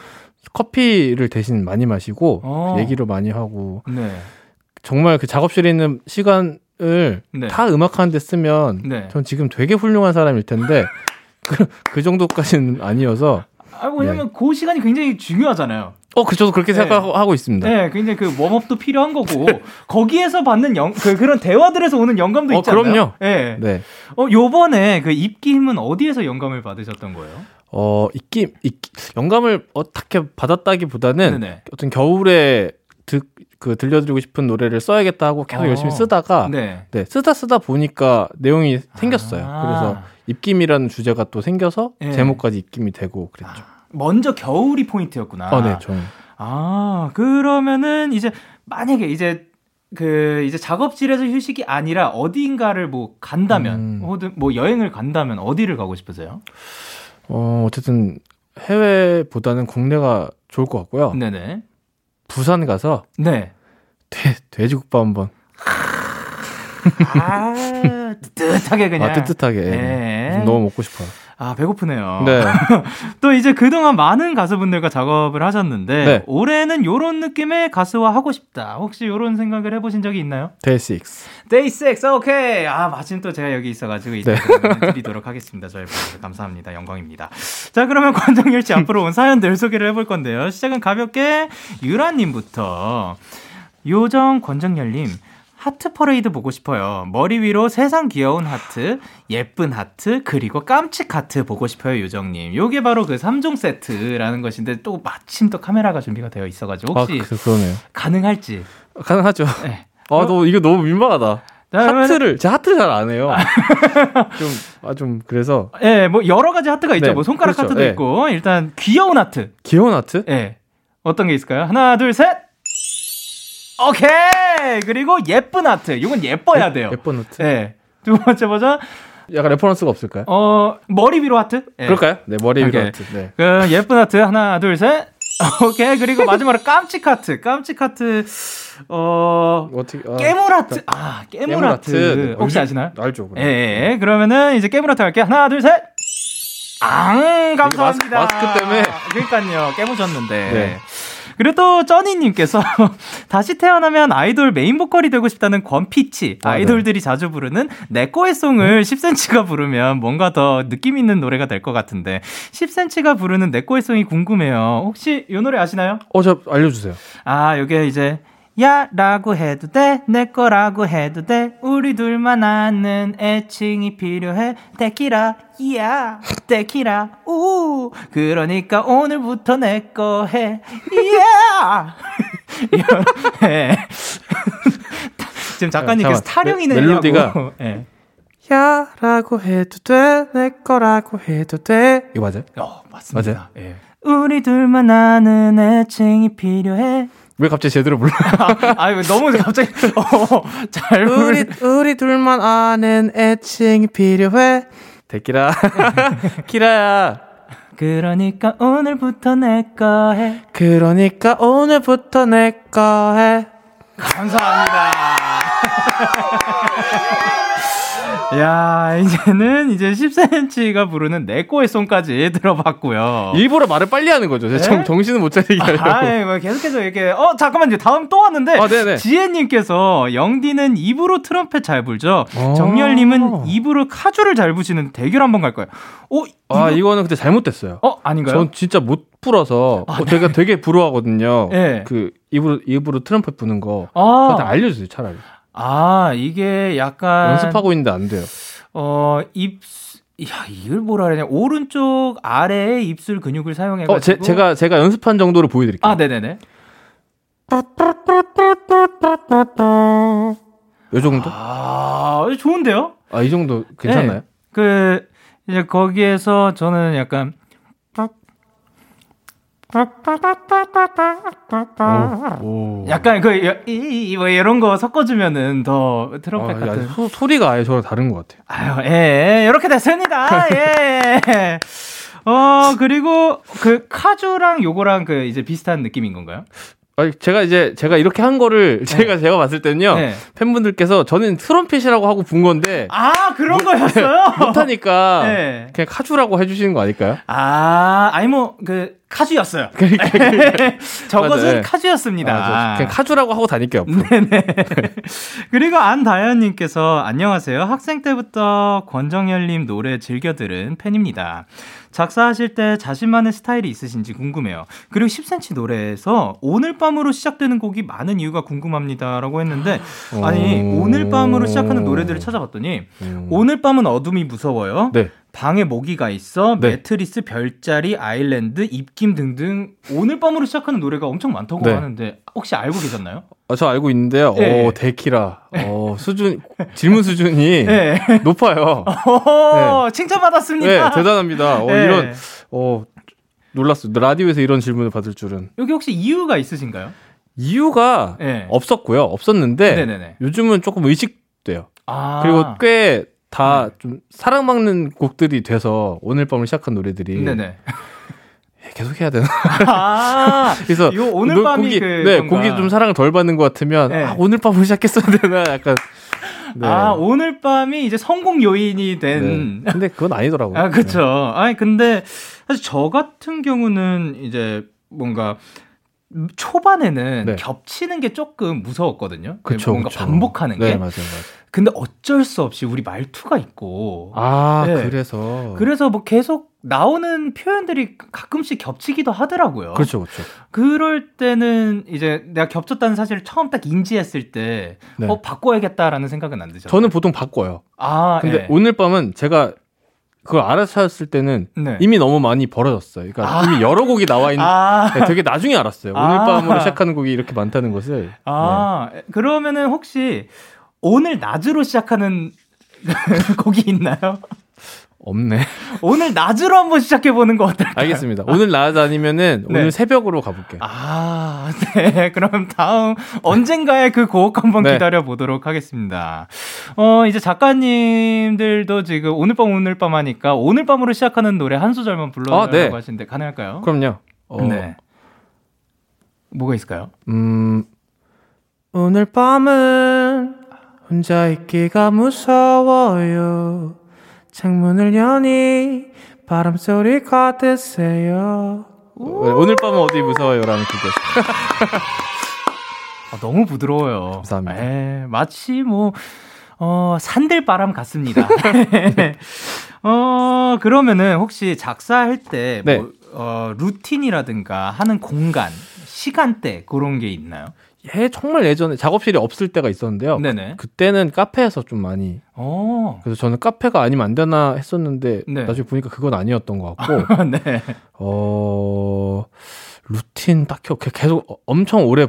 커피를 대신 많이 마시고 어. 얘기를 많이 하고 네. 정말 그 작업실에 있는 시간을 네. 다 음악 하는데 쓰면 네. 전 지금 되게 훌륭한 사람일 텐데 그, 그 정도까지는 아니어서 아, 왜냐면 그 시간이 굉장히 중요하잖아요. 어, 그 저도 그렇게 네. 생각하고 있습니다. 네, 굉장히 그 웜업도 필요한 거고 거기에서 받는 영, 그 그런 대화들에서 오는 영감도 어, 있잖아요. 그럼요. 네. 네. 어, 요번에 그 입김은 어디에서 영감을 받으셨던 거예요? 어, 입기, 입기 영감을 어떻게 받았다기 보다는 네네. 어떤 겨울에 듣, 그 들려드리고 싶은 노래를 써야겠다 하고 계속 어. 열심히 쓰다가 네. 네, 쓰다 쓰다 보니까 내용이 생겼어요. 아. 그래서 입김이라는 주제가 또 생겨서 네. 제목까지 입김이 되고 그랬죠. 먼저 겨울이 포인트였구나. 아, 네, 저는. 아, 그러면은 이제 만약에 이제 그 이제 작업실에서 휴식이 아니라 어딘가를 뭐 간다면 음. 혹은 뭐 여행을 간다면 어디를 가고 싶으세요? 어, 어쨌든 해외보다는 국내가 좋을 것 같고요. 네네. 부산 가서 네. 돼, 돼지국밥 한번 아, 뜨뜻하게 그냥. 아, 뜨뜻하게 네. 너무 먹고 싶어요. 아, 배고프네요. 네. 또 이제 그동안 많은 가수분들과 작업을 하셨는데 네. 올해는 요런 느낌의 가수와 하고 싶다. 혹시 요런 생각을 해보신 적이 있나요? Day 6. Day 6. 오케이. 아, 마침 또 제가 여기 있어가지고 이제 네. 드리도록 하겠습니다. 저희 분들 감사합니다. 영광입니다. 자, 그러면 권정열 씨 앞으로 온 사연들 소개를 해볼 건데요. 시작은 가볍게 유라님부터 요정 권정열님. 하트 퍼레이드 보고 싶어요. 머리 위로 세상 귀여운 하트, 예쁜 하트, 그리고 깜찍 하트 보고 싶어요, 요정님. 요게 바로 그 3종 세트라는 것인데 또 마침 또 카메라가 준비가 되어 있어가지고 혹시 아, 그러네요. 가능할지? 가능하죠. 네. 아, 너 이거 너무 민망하다. 하트를 제 하트 잘 안 해요. 좀아 좀 그래서 예, 네, 뭐 여러 가지 하트가 있죠. 네, 뭐 손가락 그렇죠. 하트도 네. 있고 일단 귀여운 하트. 귀여운 하트? 예. 네. 어떤 게 있을까요? 하나, 둘, 셋. 오케이. 그리고 예쁜 하트. 이건 예뻐야 돼요. 예쁜 하트. 네. 두 번째 버전. 약간 reference가 없을까요? 어, 머리 위로 하트? 네. 그럴까요? 네, 머리 위로 오케이. 하트. 네. 그 예쁜 하트 하나, 둘, 셋. 오케이. 그리고 마지막으로 깜찍 하트. 깜찍 하트. 어, 어떻게 아, 깨물 하트. 아, 깨물, 깨물 하트. 네. 혹시 아시나요? 알죠. 예, 예, 예. 그러면은 이제 깨물 하트 할게요. 하나, 둘, 셋. 앙, 감사합니다. 마스크, 마스크 때문에. 그러니까요. 깨무셨는데. 네. 그리고 또 쩌니님께서 다시 태어나면 아이돌 메인 보컬이 되고 싶다는 권피치 아, 네. 아이돌들이 네. 자주 부르는 내꺼의 송을 10cm가 부르면 뭔가 더 느낌 있는 노래가 될 것 같은데 10cm가 부르는 내꺼의 송이 궁금해요. 혹시 이 노래 아시나요? 어, 저 알려주세요. 아, 요게 이제 야 라고 해도 돼, 내 거라고 해도 돼, 우리 둘만 아는 애칭이 필요해, 데키라, 야, 데키라, 우, 그러니까 오늘부터 내 거 해, 야! 예. 지금 작가님께서 타령이네 멜로디가, 예. 야 라고 해도 돼, 내 거라고 해도 돼. 이거 맞아요? 어, 맞습니다. 맞아요? 예. 우리 둘만 아는 애칭이 필요해. 왜 갑자기 제대로 불러? 아, 니 너무 갑자기 어, 잘 우리 우리 둘만 아는 애칭이 필요해. 데키라 키라야. 그러니까 오늘부터 내 거 해. 그러니까 오늘부터 내 거 해. 감사합니다. 야, 이제는 이제 10cm가 부르는 내 꼬의 송까지 들어봤고요. 일부러 말을 빨리 하는 거죠. 네? 정, 정신을 못 차리게 하려고. 아, 뭐 계속해서 이렇게 어, 잠깐만요. 다음 또 왔는데 아, 지혜 님께서 영디는 입으로 트럼펫 잘 불죠. 아~ 정열 님은 입으로 카주를 잘 부시는 대결 한번 갈 거예요. 어, 아, 이거는 근데 잘못됐어요. 어, 아닌가요? 전 진짜 못 불어서 아, 네. 제가 되게 부러워하거든요. 네. 그 입으로 입으로 트럼펫 부는 거. 아. 저한테 알려 주세요, 차라리. 아, 이게 약간. 연습하고 있는데 안 돼요. 어, 입, 야, 이걸 뭐라 그러냐. 오른쪽 아래에 입술 근육을 사용해 가지고. 어, 제, 제가, 제가 연습한 정도로 보여 드릴게요. 아, 네 네 네. 요 정도? 아, 좋은데요? 아, 이 정도 괜찮나요? 네. 그, 이제 거기에서 저는 약간, 오, 오. 약간 그 이뭐 이런 거 섞어주면은 더 트럼펫 아, 같은 소, 소리가 아예 저랑 다른 것 같아요. 아유, 예, 이렇게 됐습니다. 예. 어 그리고 그 카주랑 요거랑 그 이제 비슷한 느낌인 건가요? 아니, 제가 이제 제가 이렇게 한 거를 네. 제가 제가 봤을 때는요 네. 팬분들께서 저는 트럼펫이라고 하고 분 건데 아 그런 뭐, 거였어요 못하니까 네. 그냥 카주라고 해주시는 거 아닐까요? 아 아니 뭐 그 카주였어요. 그러니까, 그러니까. 저것은 네. 카주였습니다. 아, 그냥 카주라고 하고 다닐게요. 네네. 그리고 안다현님께서 안녕하세요. 학생 때부터 권정열님 노래 즐겨 들은 팬입니다. 작사하실 때 자신만의 스타일이 있으신지 궁금해요. 그리고 10cm 노래에서 오늘 밤으로 시작되는 곡이 많은 이유가 궁금합니다라고 했는데 아니 오늘 밤으로 시작하는 노래들을 찾아봤더니 음. 오늘 밤은 어둠이 무서워요. 네. 방에 모기가 있어, 네. 매트리스, 별자리, 아일랜드, 입김 등등 오늘 밤으로 시작하는 노래가 엄청 많다고 네. 하는데 혹시 알고 계셨나요? 아, 저 알고 있는데요. 네. 오, 데키라. 네. 어, 수준 질문 수준이 네. 높아요. 오, 네. 칭찬받았습니다. 네, 대단합니다. 어, 이런 어 놀랐어요. 라디오에서 이런 질문을 받을 줄은. 여기 혹시 이유가 있으신가요? 이유가 없었고요. 없었는데 네네네. 요즘은 조금 의식돼요. 아. 그리고 꽤 다좀 네. 사랑받는 곡들이 돼서 오늘 밤을 시작한 노래들이. 네네. 계속 해야 되나? 아, 그래서 오늘 밤이 고기, 그 네, 건가? 고기 좀 사랑을 덜 받는 것 같으면 네. 아, 오늘 밤으로 시작했어야 되나 약간 네. 아 오늘 밤이 이제 성공 요인이 된. 네. 근데 그건 아니더라고요. 아 그렇죠. 네. 아니 근데 사실 저 같은 경우는 이제 뭔가 초반에는 네. 겹치는 게 조금 무서웠거든요. 그쵸, 뭔가 그쵸. 반복하는 게. 네, 맞아요, 맞아요. 근데 어쩔 수 없이 우리 말투가 있고. 아, 네. 그래서. 그래서 뭐 계속 나오는 표현들이 가끔씩 겹치기도 하더라고요. 그렇죠, 그렇죠. 그럴 때는 이제 내가 겹쳤다는 사실을 처음 딱 인지했을 때, 네. 어, 바꿔야겠다라는 생각은 안 드죠. 저는 보통 바꿔요. 아, 근데 네. 오늘 밤은 제가 그걸 알아차렸을 때는 네. 이미 너무 많이 벌어졌어요. 그러니까 아. 이미 여러 곡이 나와 있는. 아. 네, 되게 나중에 알았어요. 오늘 아. 밤으로 시작하는 곡이 이렇게 많다는 것을. 아 네. 그러면은 혹시 오늘 낮으로 시작하는 곡이 있나요? 없네. 오늘 낮으로 한번 시작해 보는 거 어떨까요? 알겠습니다. 오늘 낮 아니면은 네. 오늘 새벽으로 가볼게요. 아, 네. 그럼 다음 언젠가의 그곡 한번 네. 기다려 보도록 하겠습니다. 어, 이제 작가님들도 지금 오늘 밤 오늘 밤 하니까 오늘 밤으로 시작하는 노래 한 소절만 불러달라고 아, 네. 하시는데 가능할까요? 그럼요. 어. 네. 뭐가 있을까요? 음, 오늘 밤은 혼자 있기가 무서워요. 창문을 여니 바람 소리 같으세요. 오늘 밤은 어디 무서워요라는 그거. 아, 너무 부드러워요. 감사합니다. 에, 예, 마치 뭐 어, 산들바람 같습니다. 어, 그러면은 혹시 작사할 때 네. 뭐, 어, 루틴이라든가 하는 공간, 시간대 그런 게 있나요? 예, 정말 예전에 작업실이 없을 때가 있었는데요. 네네. 그때는 카페에서 좀 많이. 오. 어. 그래서 저는 카페가 아니면 안 되나 했었는데 네. 나중에 보니까 그건 아니었던 것 같고. 네. 어 루틴 딱히 계속 엄청 오래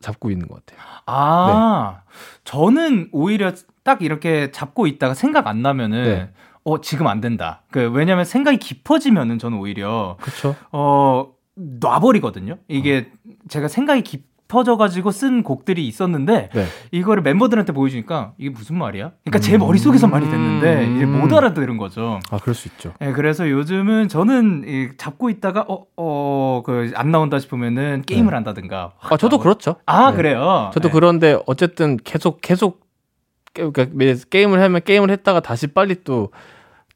잡고 있는 것 같아요. 아, 네. 저는 오히려 딱 이렇게 잡고 있다가 생각 안 나면은. 네. 어 지금 안 된다. 그 왜냐면 생각이 깊어지면은 저는 오히려 그렇죠. 어 놔버리거든요. 이게 어. 제가 생각이 깊 싶어져가지고 쓴 곡들이 있었는데 네. 이거를 멤버들한테 보여주니까 이게 무슨 말이야? 그러니까 제 머릿속에서 말이 됐는데 이제 못 알아들은 거죠. 아 그럴 수 있죠. 네, 그래서 요즘은 저는 이, 잡고 있다가 어어그 안 나온다 싶으면은 게임을 네. 한다든가. 아 저도 그렇죠. 아 네. 그래요. 저도 네. 그런데 어쨌든 계속 계속 그러니까 게임을 하면 게임을 했다가 다시 빨리 또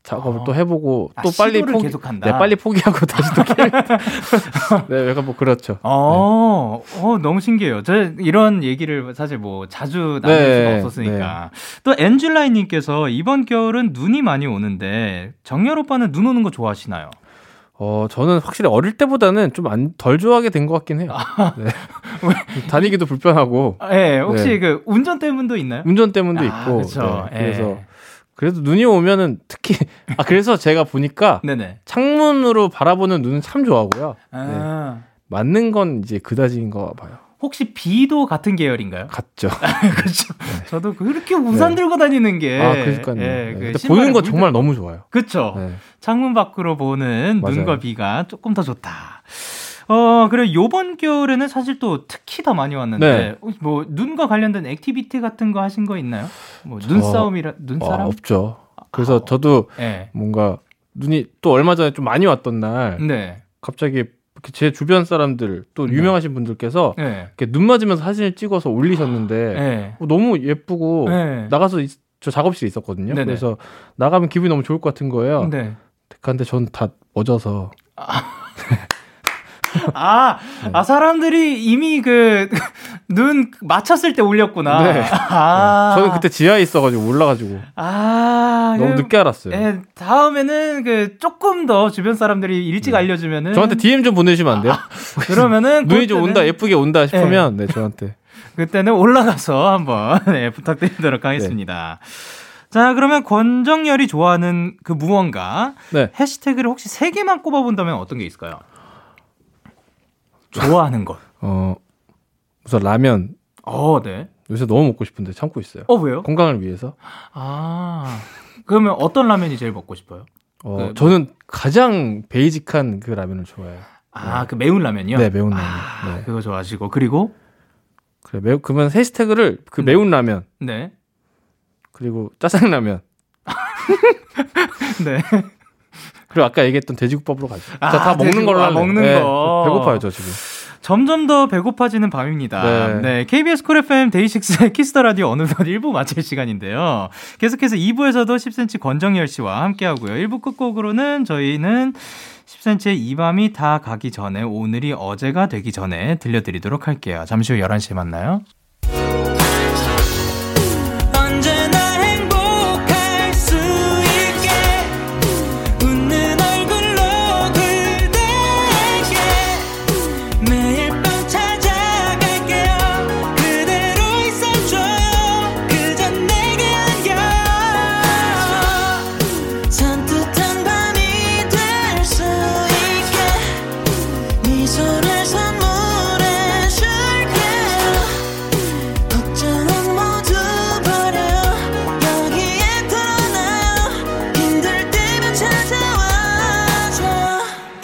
작업을 어. 또 해보고 아, 또 빨리 포기 계속한다. 네, 빨리 포기하고 다시 또 네, 약간 뭐 그렇죠. 어, 네. 어, 너무 신기해요. 저 이런 얘기를 사실 뭐 자주 나눌 네, 수가 없었으니까. 네. 또 엔줄라이님께서 이번 겨울은 눈이 많이 오는데 정열 오빠는 눈 오는 거 좋아하시나요? 어, 저는 확실히 어릴 때보다는 좀 덜 좋아하게 된 것 같긴 해요. 아, 네. 다니기도 불편하고. 아, 네, 혹시 네. 그 운전 때문도 있나요? 운전 때문도 아, 있고. 그렇죠. 네, 그래서 그래도 눈이 오면은 특히 아 그래서 제가 보니까 네네. 창문으로 바라보는 눈은 참 좋아하고요. 아. 네. 맞는 건 이제 그다지인 거 봐요. 혹시 비도 같은 계열인가요? 같죠. 그렇죠. 네. 저도 그렇게 우산 네. 들고 다니는 게. 아, 그러니까요. 예, 네. 그 보는 건 정말 너무 좋아요. 그렇죠. 창문 밖으로 보는 맞아요. 눈과 비가 조금 더 좋다. 어, 그래 요번 겨울에는 사실 또 특히 더 많이 왔는데 네. 뭐 눈과 관련된 activity 같은 거 하신 거 있나요? 뭐 눈싸움이라 눈사람? 어, 없죠. 그래서 아, 저도 네. 뭔가 눈이 또 얼마 전에 좀 많이 왔던 날 네. 갑자기 제 주변 사람들 또 네. 유명하신 분들께서 네. 이렇게 눈 맞으면서 사진을 찍어서 올리셨는데 네. 어, 너무 예쁘고 네. 나가서 저 작업실에 있었거든요. 그래서 나가면 기분이 너무 좋을 것 같은 거예요. 네. 근데 전다 멎어서 아. 아, 네. 아, 사람들이 이미 그, 눈 맞췄을 때 올렸구나. 네. 아. 네. 저는 그때 지하에 있어가지고 올라가지고. 아. 너무 그, 늦게 알았어요. 네, 다음에는 그, 조금 더 주변 사람들이 일찍 네. 알려주면은. 저한테 DM 좀 보내주시면 안 돼요? 아, 그러면은. 눈이 좀 온다, 예쁘게 온다 싶으면, 네, 네 저한테. 그때는 올라가서 한번, 네, 부탁드리도록 하겠습니다. 자, 그러면 권정열이 좋아하는 그 무언가 네. 해시태그를 혹시 세 개만 꼽아본다면 어떤 게 있을까요? 좋아하는 것. 어, 우선 라면. 어, 네. 요새 너무 먹고 싶은데 참고 있어요. 어, 왜요? 건강을 위해서. 아, 그러면 어떤 라면이 제일 먹고 싶어요? 어, 그, 저는 가장 베이직한 그 라면을 좋아해요. 아, 네. 그 매운 라면이요? 네, 매운 라면. 아, 네. 그거 좋아하시고 그리고 그래 매우 그러면 해시태그를 그 음. 매운 라면. 네. 그리고 짜장라면. 네. 그리고 아까 얘기했던 돼지국밥으로 가죠. 아, 다 먹는 걸로 아, 먹는 네, 거. 배고파요, 저 지금. 점점 더 배고파지는 밤입니다. 네. 네 KBS Cool FM 데이식스의 Kiss the Radio 어느덧 1부 마칠 시간인데요. 계속해서 2부에서도 10cm 권정열 씨와 함께 하고요. 1부 끝곡으로는 저희는 10cm의 이 밤이 다 가기 전에 오늘이 어제가 되기 전에 들려드리도록 할게요. 잠시 후 11시에 만나요.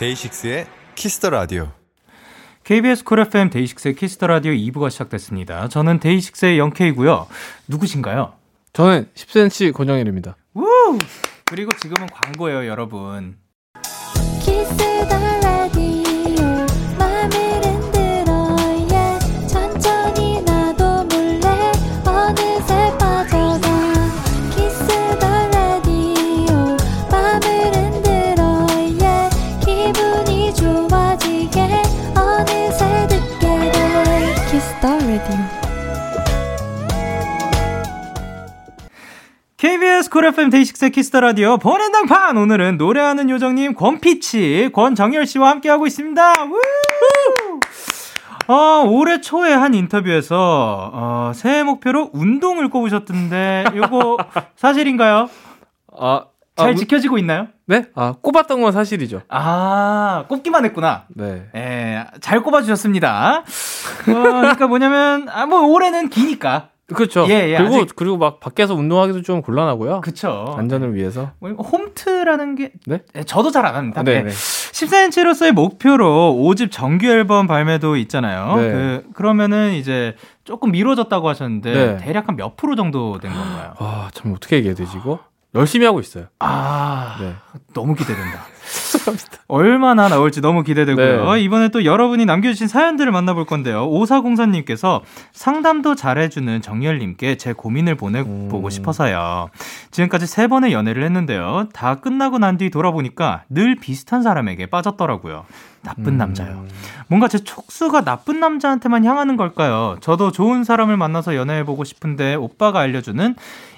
데이식스의 Kiss the Radio. KBS Cool FM 데이식스의 Kiss the Radio 2부가 시작됐습니다. 저는 데이식스의 영케이고요. 누구신가요? 저는 10cm 권정열입니다. 우! 그리고 지금은 광고예요, 여러분. KBS Cool FM 데이식스 Kiss the Radio 번외당판 오늘은 노래하는 요정님 권피치 권정열 씨와 함께하고 있습니다. 어, 올해 초에 한 인터뷰에서 어, 새해 목표로 운동을 꼽으셨던데 이거 사실인가요? 아, 잘 아, 지켜지고 있나요? 네? 아, 꼽았던 건 사실이죠. 아, 꼽기만 했구나. 네. 예, 잘 꼽아주셨습니다. 어, 그러니까 뭐냐면, 아, 뭐, 올해는 기니까. 그렇죠. 예, 예, 그리고 아직... 그리고 막 밖에서 운동하기도 좀 곤란하고요. 그렇죠. 안전을 위해서. 뭐 홈트라는 게 네? 네 저도 잘 안 합니다. 네. 네. 10cm로서의 목표로 5집 정규 앨범 발매도 있잖아요. 네. 그 그러면은 이제 조금 미뤄졌다고 하셨는데 네. 대략 한 몇 프로 정도 된 건가요? 아, 참 어떻게 얘기해야 되지 이거? 열심히 하고 있어요. 아, 네. 너무 기대된다. 얼마나 나올지 너무 기대되고요. 네. 이번에 또 여러분이 남겨주신 사연들을 만나볼 건데요. 오사공사님께서 상담도 잘해주는 정열님께 제 고민을 보내보고 음. 싶어서요. 지금까지 세 번의 연애를 했는데요. 다 끝나고 난 뒤 돌아보니까 늘 비슷한 사람에게 빠졌더라고요. 나쁜 음. 남자요. 뭔가 제 촉수가 나쁜 남자한테만 향하는 걸까요? 저도 좋은 사람을 만나서 연애해보고 싶은데 오빠가 알려주는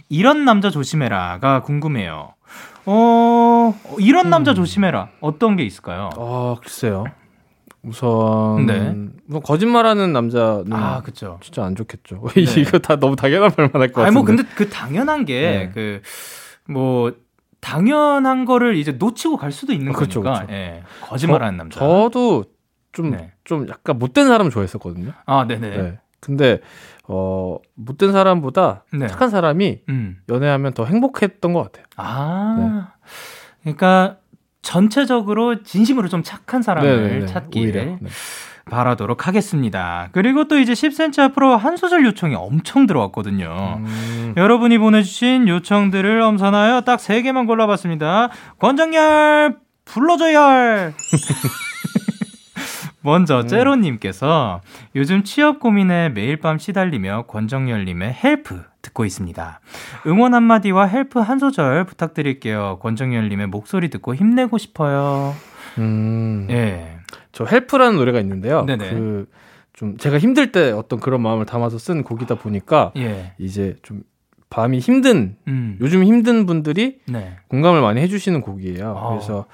이런 남자 조심해라가 궁금해요. 어, 이런 음. 남자 조심해라. 어떤 게 있을까요? 어, 글쎄요. 우선 네. 뭐 거짓말하는 남자는 아, 그쵸. 진짜 안 좋겠죠. 네. 이거 다 너무 당연한 말만 할것 같은데. 아니 뭐 근데 그 당연한 게 그뭐 네. 그 당연한 거를 이제 놓치고 갈 수도 있는 아, 그쵸, 거니까. 예. 거짓말하는 남자. 저도 좀좀 네. 좀 약간 못된 사람 좋아했었거든요. 아, 네네. 네. 근데 어, 못된 사람보다 네. 착한 사람이 음. 연애하면 더 행복했던 것 같아요. 아. 네. 그러니까 전체적으로 진심으로 좀 착한 사람을 네네네. 찾기를 네. 바라도록 하겠습니다. 그리고 또 이제 10cm 앞으로 한 소절 요청이 엄청 들어왔거든요. 음. 여러분이 보내주신 요청들을 엄선하여 딱 3개만 골라봤습니다. 권정열, 불러줘열! 먼저 음. 제로님께서 요즘 취업 고민에 매일 밤 시달리며 권정열님의 Help 듣고 있습니다. 응원 한마디와 Help 한 소절 부탁드릴게요. 권정열님의 목소리 듣고 힘내고 싶어요. 음. 예. 저 Help라는 노래가 있는데요. 네네. 그, 좀 제가 힘들 때 어떤 그런 마음을 담아서 쓴 곡이다 보니까 예. 이제 좀 밤이 힘든 음. 요즘 힘든 분들이 네. 공감을 많이 해주시는 곡이에요. 어. 그래서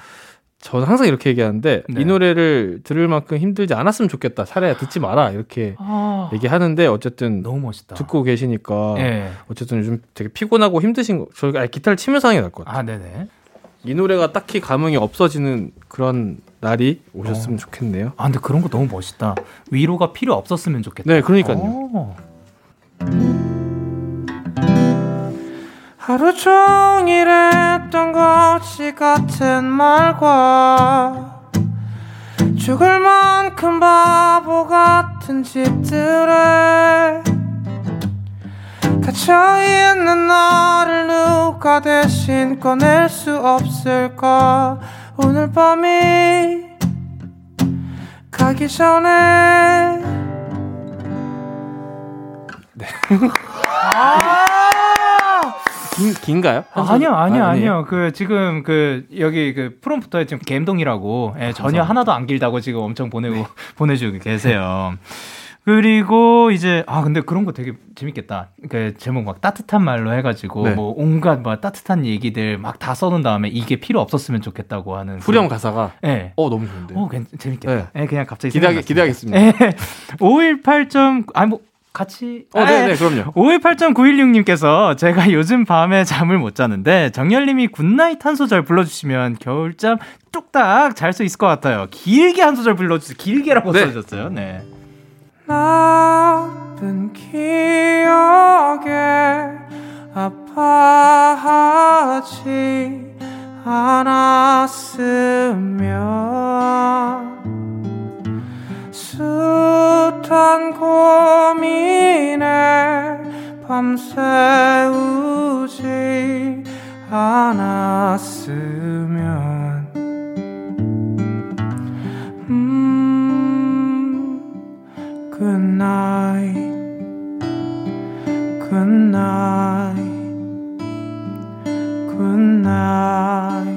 저는 항상 이렇게 얘기하는데 네. 이 노래를 들을 만큼 힘들지 않았으면 좋겠다. 차라리 듣지 마라. 이렇게 아... 얘기하는데 어쨌든 너무 멋있다. 듣고 계시니까 네. 어쨌든 요즘 되게 피곤하고 힘드신 거. 저희가 기타를 치면서 하는 게 나을 것 같아요. 아, 네네. 이 노래가 딱히 감흥이 없어지는 그런 날이 오셨으면 어. 좋겠네요. 아, 근데 그런 거 너무 멋있다. 위로가 필요 없었으면 좋겠다. 네, 그러니까요. 어. 하루 종일 했던 것이 같은 말과 죽을 만큼 바보 같은 짓들에 갇혀있는 나를 누가 대신 꺼낼 수 없을까? 오늘 밤이 가기 전에. 네. 아~ 긴, 긴가요? 아, 아니요, 아니요, 아, 아니요. 그, 지금 그, 여기 그 프롬프터에 지금 갬동이라고, 예, 전혀 하나도 안 길다고 지금 엄청 보내고, 네. 보내주고 계세요. 그리고 이제 아 근데 그런 거 되게 재밌겠다. 그 제목 막 따뜻한 말로 해가지고 네. 뭐 온갖 뭐 따뜻한 얘기들 막 다 써놓은 다음에 이게 필요 없었으면 좋겠다고 하는 후렴 그, 가사가. 네. 어 너무 좋은데. 어 괜, 재밌겠다. 네. 네. 그냥 갑자기 기대하게 기대하겠습니다. 네. 518점 아니 뭐 같이. 어, 네, 네, 그럼요. 518.916님께서 제가 요즘 밤에 잠을 못 자는데 정열님이 Good Night 한 소절 불러주시면 겨울잠 뚝딱 잘 수 있을 것 같아요. 길게 한 소절 불러주세요. 길게라고 네. 써주셨어요. 네. 나쁜 기억에 아파하지 않았으면 숱한 고민에 밤새우지 않았으면. 음 good night good night good night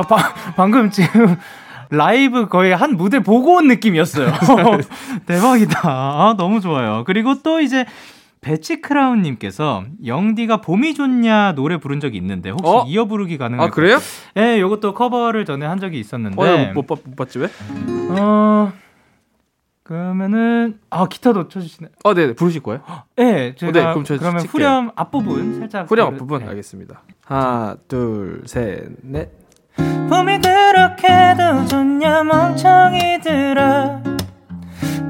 아, 바, 방금 지금 라이브 거의 한 무대 보고 온 느낌이었어요. 대박이다. 아, 너무 좋아요. 그리고 또 이제 배치 크라운님께서 영디가 봄이 좋냐 노래 부른 적이 있는데 혹시 어? 이어 부르기 가능할까요? 아 그래요? 네, 이것도 커버를 전에 한 적이 있었는데. 어, 못, 못, 못 봤지 왜? 어. 그러면은 아 기타도 쳐주시네. 어, 네, 부르실 거예요? 네, 제가 어, 네, 그럼 저 그러면 칠게요. 후렴 앞부분 살짝. 후렴 앞부분 네. 알겠습니다. 하나, 둘, 셋, 넷. 봄이 그렇게도 좋냐 멍청이들아.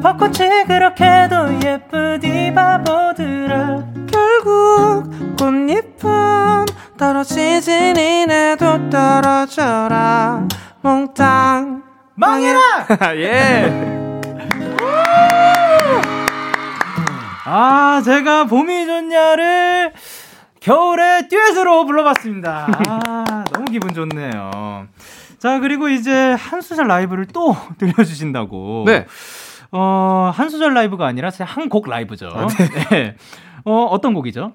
벚꽃이 그렇게도 예쁘디 바보들아. 결국 꽃잎은 떨어지지 니네도 떨어져라. 몽땅 망해라! 예. 아, 제가 봄이 좋냐를 겨울에 듀엣으로 불러봤습니다. 아, 너무 기분 좋네요. 자, 그리고 이제 한 수절 라이브를 또 들려주신다고. 네. 어, 한 수절 라이브가 아니라 한 곡 라이브죠. 아, 네. 네. 어, 어떤 곡이죠?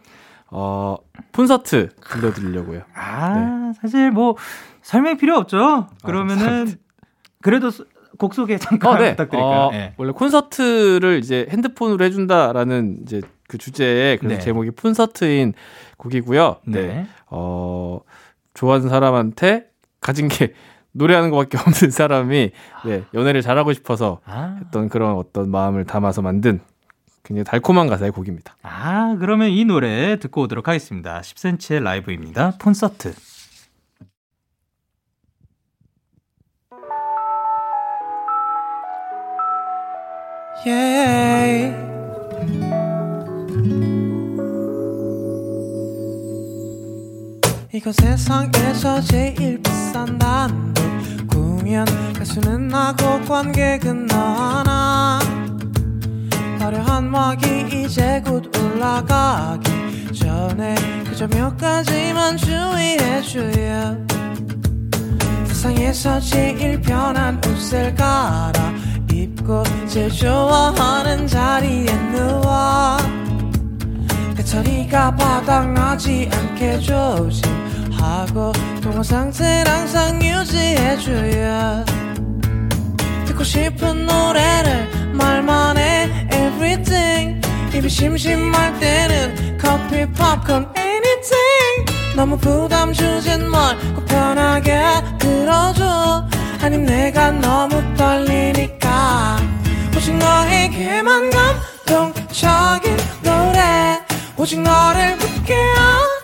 어, 콘서트 들려드리려고요. 아, 네. 사실 뭐 설명이 필요 없죠. 그러면은 아, 그래도 곡 소개 잠깐 어, 네. 부탁드릴까요? 어, 네. 원래 콘서트를 이제 핸드폰으로 해준다라는 이제 그 주제에 그래서 네. 제목이 콘서트인 곡이고요. 네. 네. 어, 좋아하는 사람한테 가진 게 노래하는 것밖에 없는 사람이 네, 연애를 잘하고 싶어서 아. 했던 그런 어떤 마음을 담아서 만든 굉장히 달콤한 가사의 곡입니다. 아, 그러면 이 노래 듣고 오도록 하겠습니다. 10cm의 라이브입니다. 콘서트. Yeah. 이거 세상에서 제일 비싼 단독 공연 가수는 나고 관객은 너나. 화려한 막이 이제 곧 올라가기 전에 그저 몇 가지만 주의해줘요 세상에서 제일 편한 옷을 갈아 입고 제일 좋아하는 자리에 누워. 배터리가 바닥나지 않게 조심 하고 동화 상태를 항상 유지해줘야 듣고 싶은 노래를 말만 해 everything. 입이 심심할 때는 커피 팝콘 anything. 너무 부담 주진 말고 편하게 들어줘. 아님 내가 너무 떨리니까. 오직 너에게만 감동적인 노래. 오직 너를 웃게 하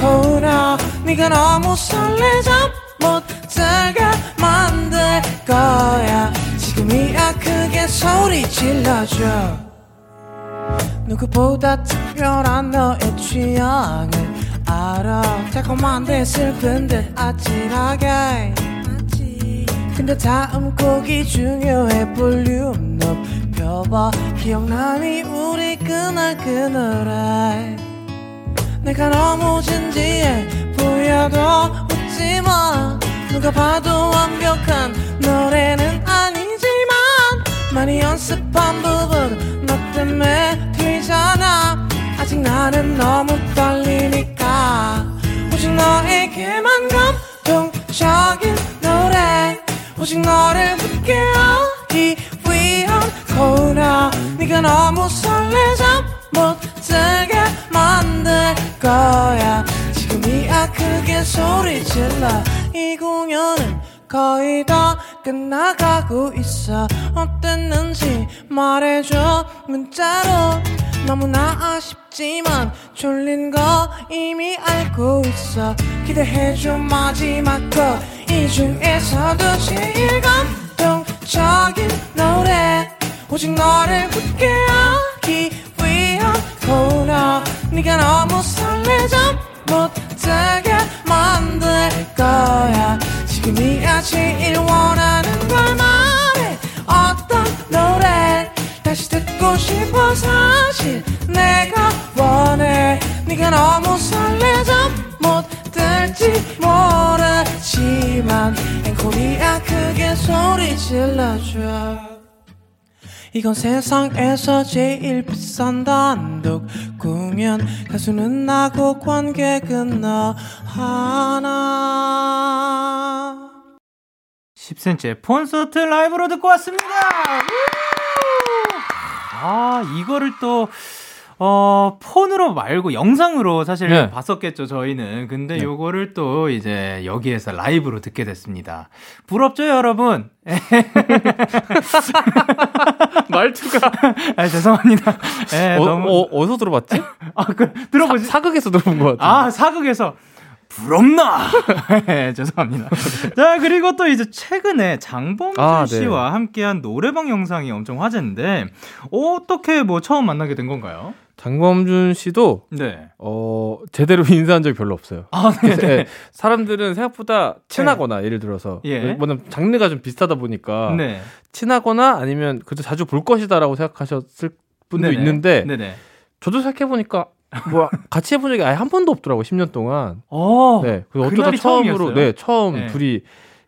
코너 네가 너무 설레자 못 들게 만들 거야. 지금이야 크게 소리 질러줘. 누구보다 특별한 너의 취향을 알아. 달콤한 데 슬픈 듯 아찔하게. 근데 다음 곡이 중요해. 볼륨 높여 들어봐. 기억나니 우리 그날 그 노래 내가 너무 진지해 보여도 웃지마. 누가 봐도 완벽한 노래는 아니지만 많이 연습한 부분 너 때문에 틀리잖아. 아직 나는 너무 떨리니까 오직 너에게만 감동적인 노래. 오직 너를 하기 위한 코너 네가 너무 설레자 못 들게 만들 거야. 지금이야 크게 소리 질러. 이 공연은 거의 다 끝나가고 있어. 어땠는지 말해줘. 문자로. 너무나 아쉽지만 졸린 거 이미 알고 있어. 기대해줘 마지막 거이 중에서도 제일 감동적인 노래. 오직 너를 웃게 하기 위한 코너 네가 너무 설레자 못 되게 만들 거야. 지금이야 제일 원하는 걸 말해. 어떤 노래 다시 듣고 싶어 사실 내가 원해. 네가 너무 설레자 못 들지 모르지만 앵콜이야. 크게 소리 질러줘 이건 세상에서 제일 비싼 단독 공연 가수는 나고 관객은 너 하나. 10cm의 콘서트 라이브로 듣고 왔습니다. 아 이거를 또 어, 폰으로 말고 영상으로 사실 네. 봤었겠죠, 저희는. 근데 네. 요거를 또 이제 여기에서 라이브로 듣게 됐습니다. 부럽죠, 여러분? 말투가. 아, 죄송합니다. 네, 어, 너무... 어, 어디서 들어봤지? 아, 그, 들어보지. 사, 극에서 들어본 것 같아요. 아, 사극에서. 부럽나? 네, 죄송합니다. 자, 그리고 또 이제 최근에 장범준 아, 네. 씨와 함께한 노래방 영상이 엄청 화제인데, 어떻게 뭐 처음 만나게 된 건가요? 장범준 씨도 네. 어 제대로 인사한 적이 별로 없어요. 아, 네. 네. 사람들은 생각보다 친하거나 네. 예를 들어서 예. 뭐는 장르가 좀 비슷하다 보니까 네. 친하거나 아니면 그래도 자주 볼 것이다라고 생각하셨을 분도 네네. 있는데 네네. 저도 생각해 보니까 뭐 같이 해본 적이 아예 한 번도 없더라고 10년 동안. 어, 네. 그래서 어쩌다 처음으로 처음이었어요? 네 처음 네. 둘이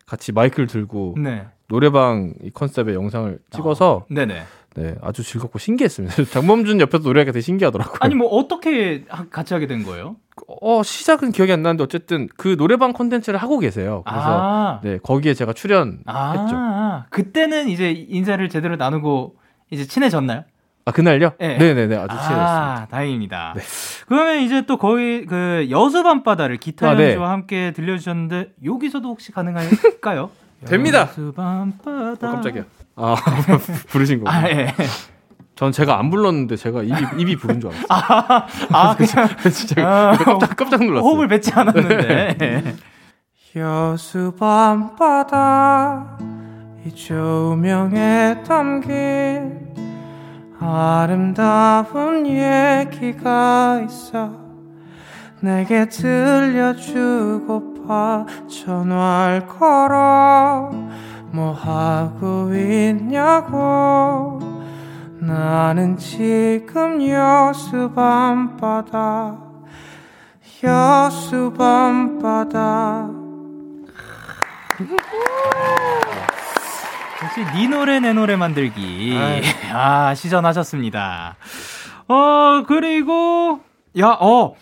같이 마이크를 들고 네. 노래방 이 컨셉의 영상을 찍어서 어, 네네. 네, 아주 즐겁고 신기했습니다. 장범준 옆에서 노래하기가 되게 신기하더라고요. 아니 뭐 어떻게 같이 하게 된 거예요? 어 시작은 기억이 안 나는데 어쨌든 그 노래방 콘텐츠를 하고 계세요. 그래서 아~ 네 거기에 제가 출연했죠. 아~ 그때는 이제 인사를 제대로 나누고 이제 친해졌나요? 아 그날요? 네. 네네네 아주 친해졌습니다. 아, 다행입니다. 네. 그러면 이제 또 거의 그 여수 밤바다를 기타 아, 네. 연주와 함께 들려주셨는데 여기서도 혹시 가능할까요? 됩니다. 여수 밤바다. 어, 깜짝이야. 아, 부르신 거구나. 아, 예. 전 제가 안 불렀는데 제가 입이, 입이 부른 줄 알았어요. 아, 아 그냥. 진짜 아, 깜짝, 깜짝 놀랐어요. 호흡을 뱉지 않았는데. 네. 여수 밤바다 이 조명에 담긴 아름다운 얘기가 있어 내게 들려주고파 전화를 걸어 뭐 하고 있냐고? 나는 지금 여수 밤바다 여수 밤바다. 역시 네 노래 내 노래 만들기. 아 시전하셨습니다. 어 그리고 야어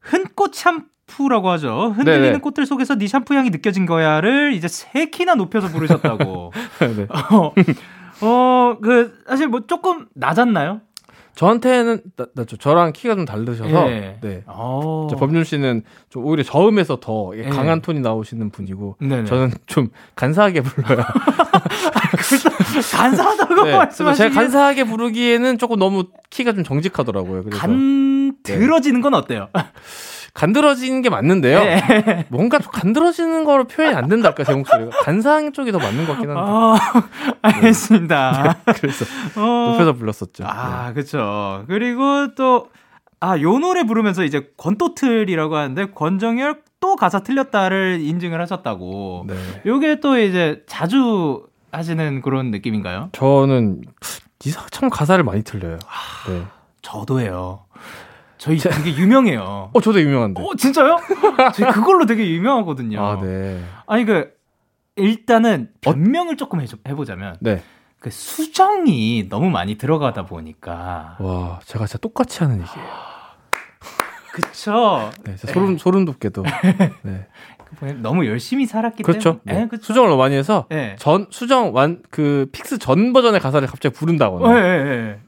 흔꽃 샴 샴푸라고 하죠. 흔들리는 네네. 꽃들 속에서 네 샴푸 향이 느껴진 거야를 이제 세 키나 높여서 부르셨다고. 네. 어, 어, 그 사실 뭐 조금 낮았나요? 저한테는 나, 나, 저랑 키가 좀 다르셔서 네. 네. 어. 범준 씨는 좀 오히려 저음에서 더 네. 강한 톤이 나오시는 분이고 네네. 저는 좀 간사하게 불러요. 간사하다고 네. 말씀하시면 제가 간사하게 부르기에는 조금 너무 키가 좀 정직하더라고요. 그래서 간 들어지는 건 어때요? 간드러지는 게 맞는데요. 네. 뭔가 간드러지는 거로 표현이 안 된달까 제 목소리가 간상 쪽이 더 맞는 것 같긴 한데. 어, 알겠습니다. 네. 그래서 어, 높여서 불렀었죠. 아, 네. 그렇죠. 그리고 또 아, 요 노래 부르면서 이제 권토틀이라고 하는데 권정열 또 가사 틀렸다를 인증을 하셨다고. 네. 요게 또 이제 자주 하시는 그런 느낌인가요? 저는 니사 참 가사를 많이 틀려요. 아, 네. 저도해요. 저희 되게 유명해요. 어, 저도 유명한데. 어, 진짜요? 저희 그걸로 되게 유명하거든요. 아, 네. 아니, 그, 일단은 변명을 어? 조금 해보자면. 네. 그 수정이 너무 많이 들어가다 보니까. 와, 제가 진짜 똑같이 하는 얘기예요. 그쵸. 네, 소름, 소름 돋게도. 네. 너무 열심히 살았기 그렇죠. 때문에. 네. 네, 수정을 너무 많이 해서 네. 전 수정 완 그 fix 전 버전의 가사를 갑자기 부른다거나. 네, 네,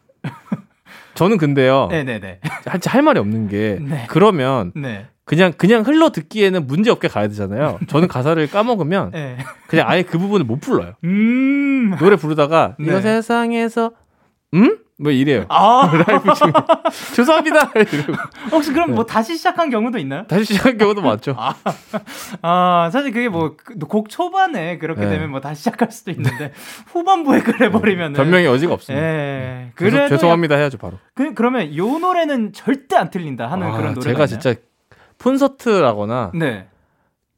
저는 근데요. 네네네. 할, 할 말이 없는 게 네. 그러면 네. 그냥 그냥 흘러 듣기에는 문제 없게 가야 되잖아요. 저는 가사를 까먹으면 네. 그냥 아예 그 부분을 못 불러요. 음~ 노래 부르다가 이거 세상에서 음? 뭐 이래요. 아 라이브 중에 죄송합니다. 혹시 그럼 네. 뭐 다시 시작한 경우도 있나요? 다시 시작한 경우도 많죠. 아, 아 사실 그게 뭐 곡 초반에 그렇게 네. 되면 뭐 다시 시작할 수도 있는데 후반부에 그래 버리면 변명의 여지가 없습니다. 네. 그래 죄송합니다 해야죠 바로. 그 그러면 요 노래는 절대 안 틀린다 하는 아, 그런 노래 제가 있나요? 진짜 콘서트라거나 네.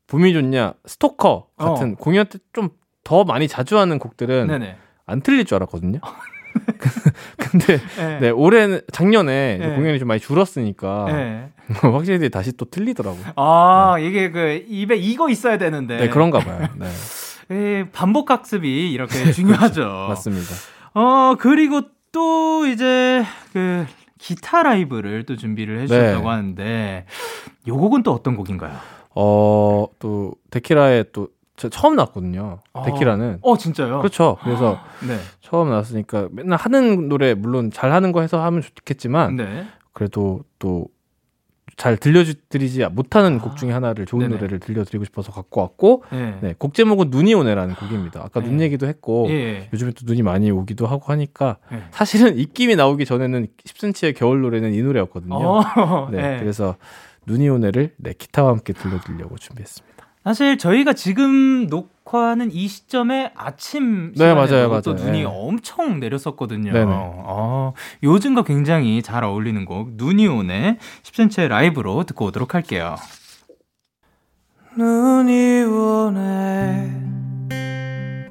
봄이 좋냐 스토커 같은 어. 공연 때 좀 더 많이 자주 하는 곡들은 네네. 안 틀릴 줄 알았거든요. 근데 네. 네, 올해는 작년에 네. 공연이 좀 많이 줄었으니까 네. 확실히 다시 또 틀리더라고요. 아 네. 이게 그 입에 이거 있어야 되는데. 네 그런가 봐요. 네. 에, 반복 학습이 이렇게 중요하죠. 맞습니다. 어 그리고 또 이제 그 기타 라이브를 또 준비를 해주셨다고 네. 하는데 요 곡은 또 어떤 곡인가요? 어또 데키라의 또 처음 나왔거든요. 아. 데키라는. 어, 진짜요? 그렇죠. 그래서 네. 처음 나왔으니까 맨날 하는 노래 물론 잘 하는 거 해서 하면 좋겠지만 네. 그래도 또 잘 들려드리지 못하는 아. 곡 중에 하나를 좋은 네네. 노래를 들려드리고 싶어서 갖고 왔고 네. 네. 곡 제목은 눈이 오네라는 곡입니다. 아까 네. 눈 얘기도 했고 예. 요즘에 또 눈이 많이 오기도 하고 하니까 네. 사실은 입김이 나오기 전에는 10cm의 겨울 노래는 이 노래였거든요. 어. 네. 네. 그래서 눈이 오네를 네, 기타와 함께 들려드리려고 준비했습니다. 사실 저희가 지금 녹화하는 이 시점에 아침 네, 맞아요, 맞아요. 또 눈이 네. 엄청 내렸었거든요. 네네. 아, 요즘과 굉장히 잘 어울리는 곡 눈이 오네 10cm의 라이브로 듣고 오도록 할게요. 눈이 오네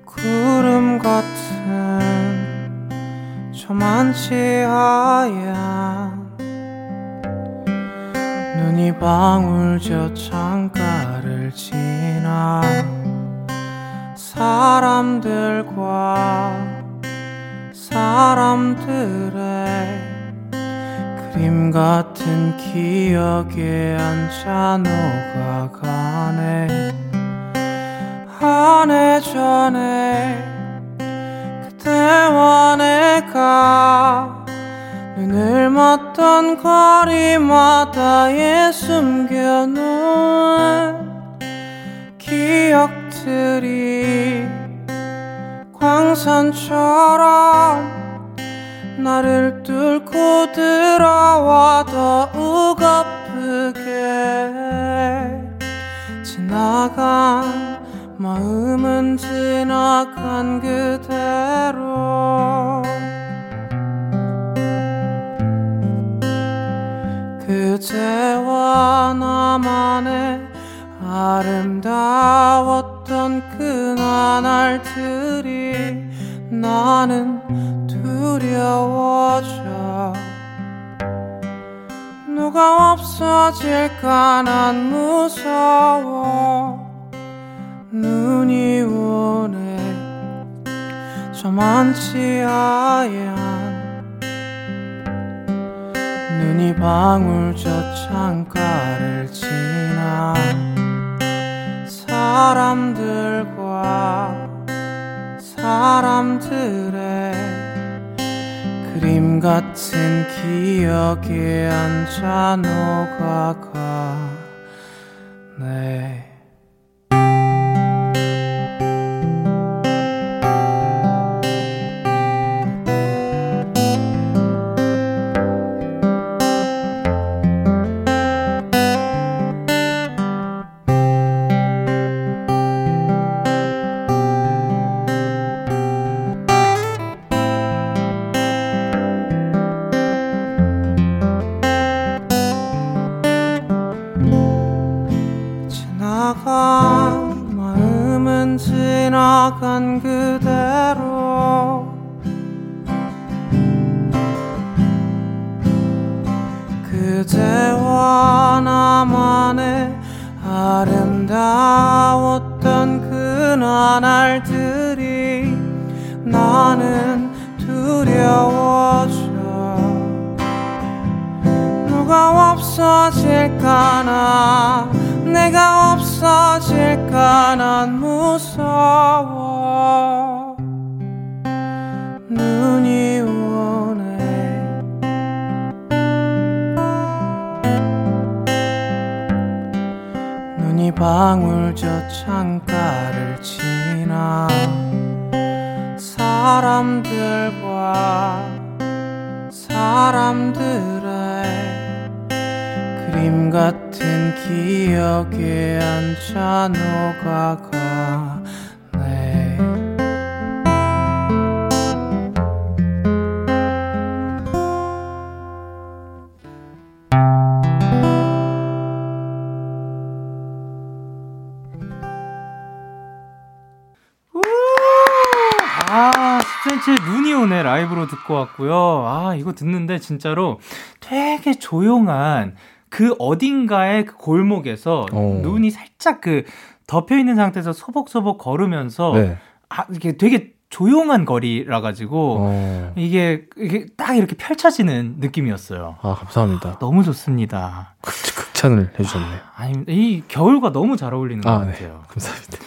구름 같은 저만치 하얀 눈이 방울져 창가를 지나 사람들과 사람들의 그림 같은 기억에 앉아 녹아가네. 한 해 전에 그대와 내가 눈을 맞던 거리마다에 숨겨놓은 기억들이 광산처럼 나를 뚫고 들어와 더욱 아프게 지나간 마음은 지나간 그대로 그제와 나만의 아름다웠던 그날들이 나는 두려워져. 누가 없어질까 난 무서워. 눈이 오네. 저만치 하얀 눈이 방울져 창가를 지나 사람들과 사람들의 그림 같은 기억에 앉아 녹아가 네. 진짜로 되게 조용한 그 어딘가의 그 골목에서 어. 눈이 살짝 그 덮여 있는 상태에서 소복소복 걸으면서 네. 아, 이게 되게 조용한 거리라 가지고 어. 이게 이게 딱 이렇게 펼쳐지는 느낌이었어요. 아 감사합니다. 아, 너무 좋습니다. 극, 찬을 해주셨네. 아, 이 겨울과 너무 잘 어울리는 아, 것 네. 같아요. 네. 감사합니다.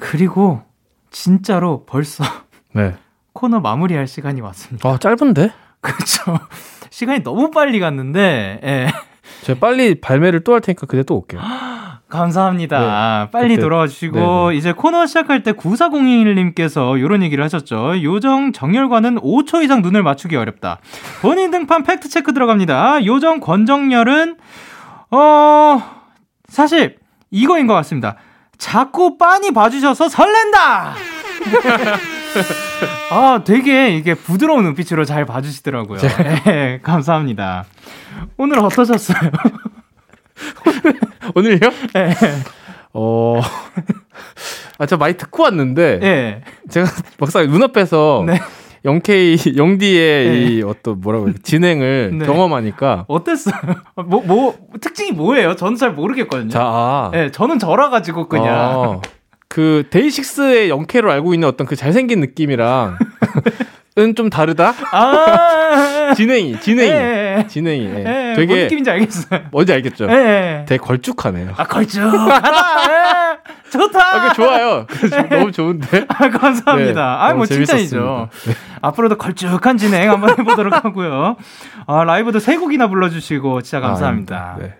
그리고 진짜로 벌써 네. 코너 마무리할 시간이 왔습니다. 아 짧은데? 그렇죠. 시간이 너무 빨리 갔는데. 예. 제가 빨리 발매를 또 할 테니까 그때 또 올게요. 감사합니다. 네, 빨리 그때, 돌아와 주시고 네네. 이제 코너 시작할 때 9401님께서 이런 얘기를 하셨죠. 요정 정열과는 5초 이상 눈을 맞추기 어렵다. 본인 등판 팩트 체크 들어갑니다. 요정 권정열은 어 사실 이거인 것 같습니다. 자꾸 빤히 봐주셔서 설렌다. 아, 되게 이게 부드러운 눈빛으로 잘 봐주시더라고요. 네, 감사합니다. 오늘 어떠셨어요? 오늘요? 네. 어, 아, 저 많이 듣고 왔는데, 네. 제가 막상 눈앞에서 네. 0K, 0D의 네. 이 어떤 뭐라고 진행을 네. 경험하니까. 어땠어요? 뭐, 뭐, 특징이 뭐예요? 저는 잘 모르겠거든요. 자, 아. 네, 저는 저라가지고 그냥. 아. 그 데이식스의 0K로 알고 있는 어떤 그 잘생긴 느낌이랑 은좀 다르다? 아~ 진행이, 진행이. 예, 진행이. 예. 예, 되게. 뭔 느낌인지 알겠어요. 뭔지 알겠죠? 예. 되게 걸쭉하네요. 아! 예. 좋다! 아, 좋아요. 너무 좋은데? 아, 감사합니다. 네, 아, 뭐 칭찬이죠. 네. 앞으로도 걸쭉한 진행 한번 해보도록 하고요. 아, 라이브도 세 곡이나 불러주시고, 진짜 감사합니다. 아, 네.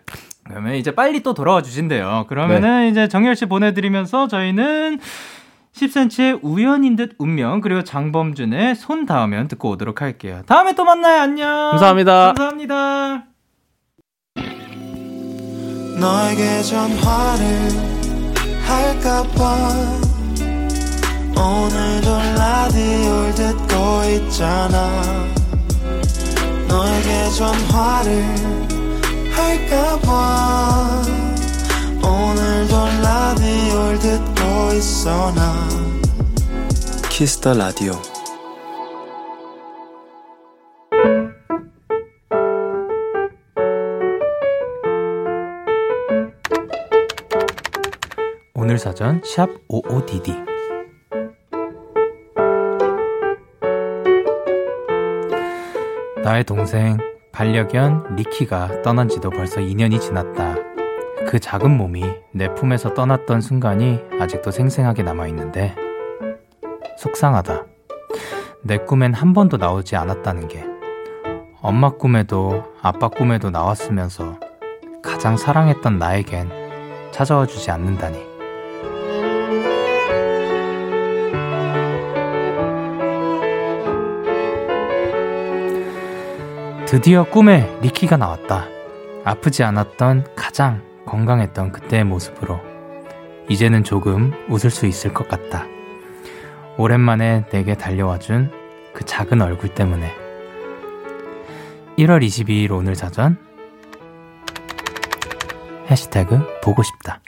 그러면 이제 빨리 또 돌아와 주신대요. 그러면은 네. 이제 정열 씨 보내드리면서 저희는 10cm의 우연인 듯 운명 그리고 장범준의 손 닿으면 듣고 오도록 할게요. 다음에 또 만나요. 안녕. 감사합니다. 감사합니다. 너에게 전화를 할까봐 오늘도 라디오를 듣고 있잖아 너에게 전화를 할까봐 오늘도 라디오를 듣고 있어 나. 키스터 라디오 오늘 사전 샵 55DD 나의 동생 반려견 리키가 떠난 지도 벌써 2년이 지났다. 그 작은 몸이 내 품에서 떠났던 순간이 아직도 생생하게 남아있는데, 속상하다. 내 꿈엔 한 번도 나오지 않았다는 게, 엄마 꿈에도 아빠 꿈에도 나왔으면서 가장 사랑했던 나에겐 찾아와 주지 않는다니. 드디어 꿈에 리키가 나왔다. 아프지 않았던 가장 건강했던 그때의 모습으로 이제는 조금 웃을 수 있을 것 같다. 오랜만에 내게 달려와준 그 작은 얼굴 때문에 1월 22일 오늘 사전 해시태그 보고 싶다.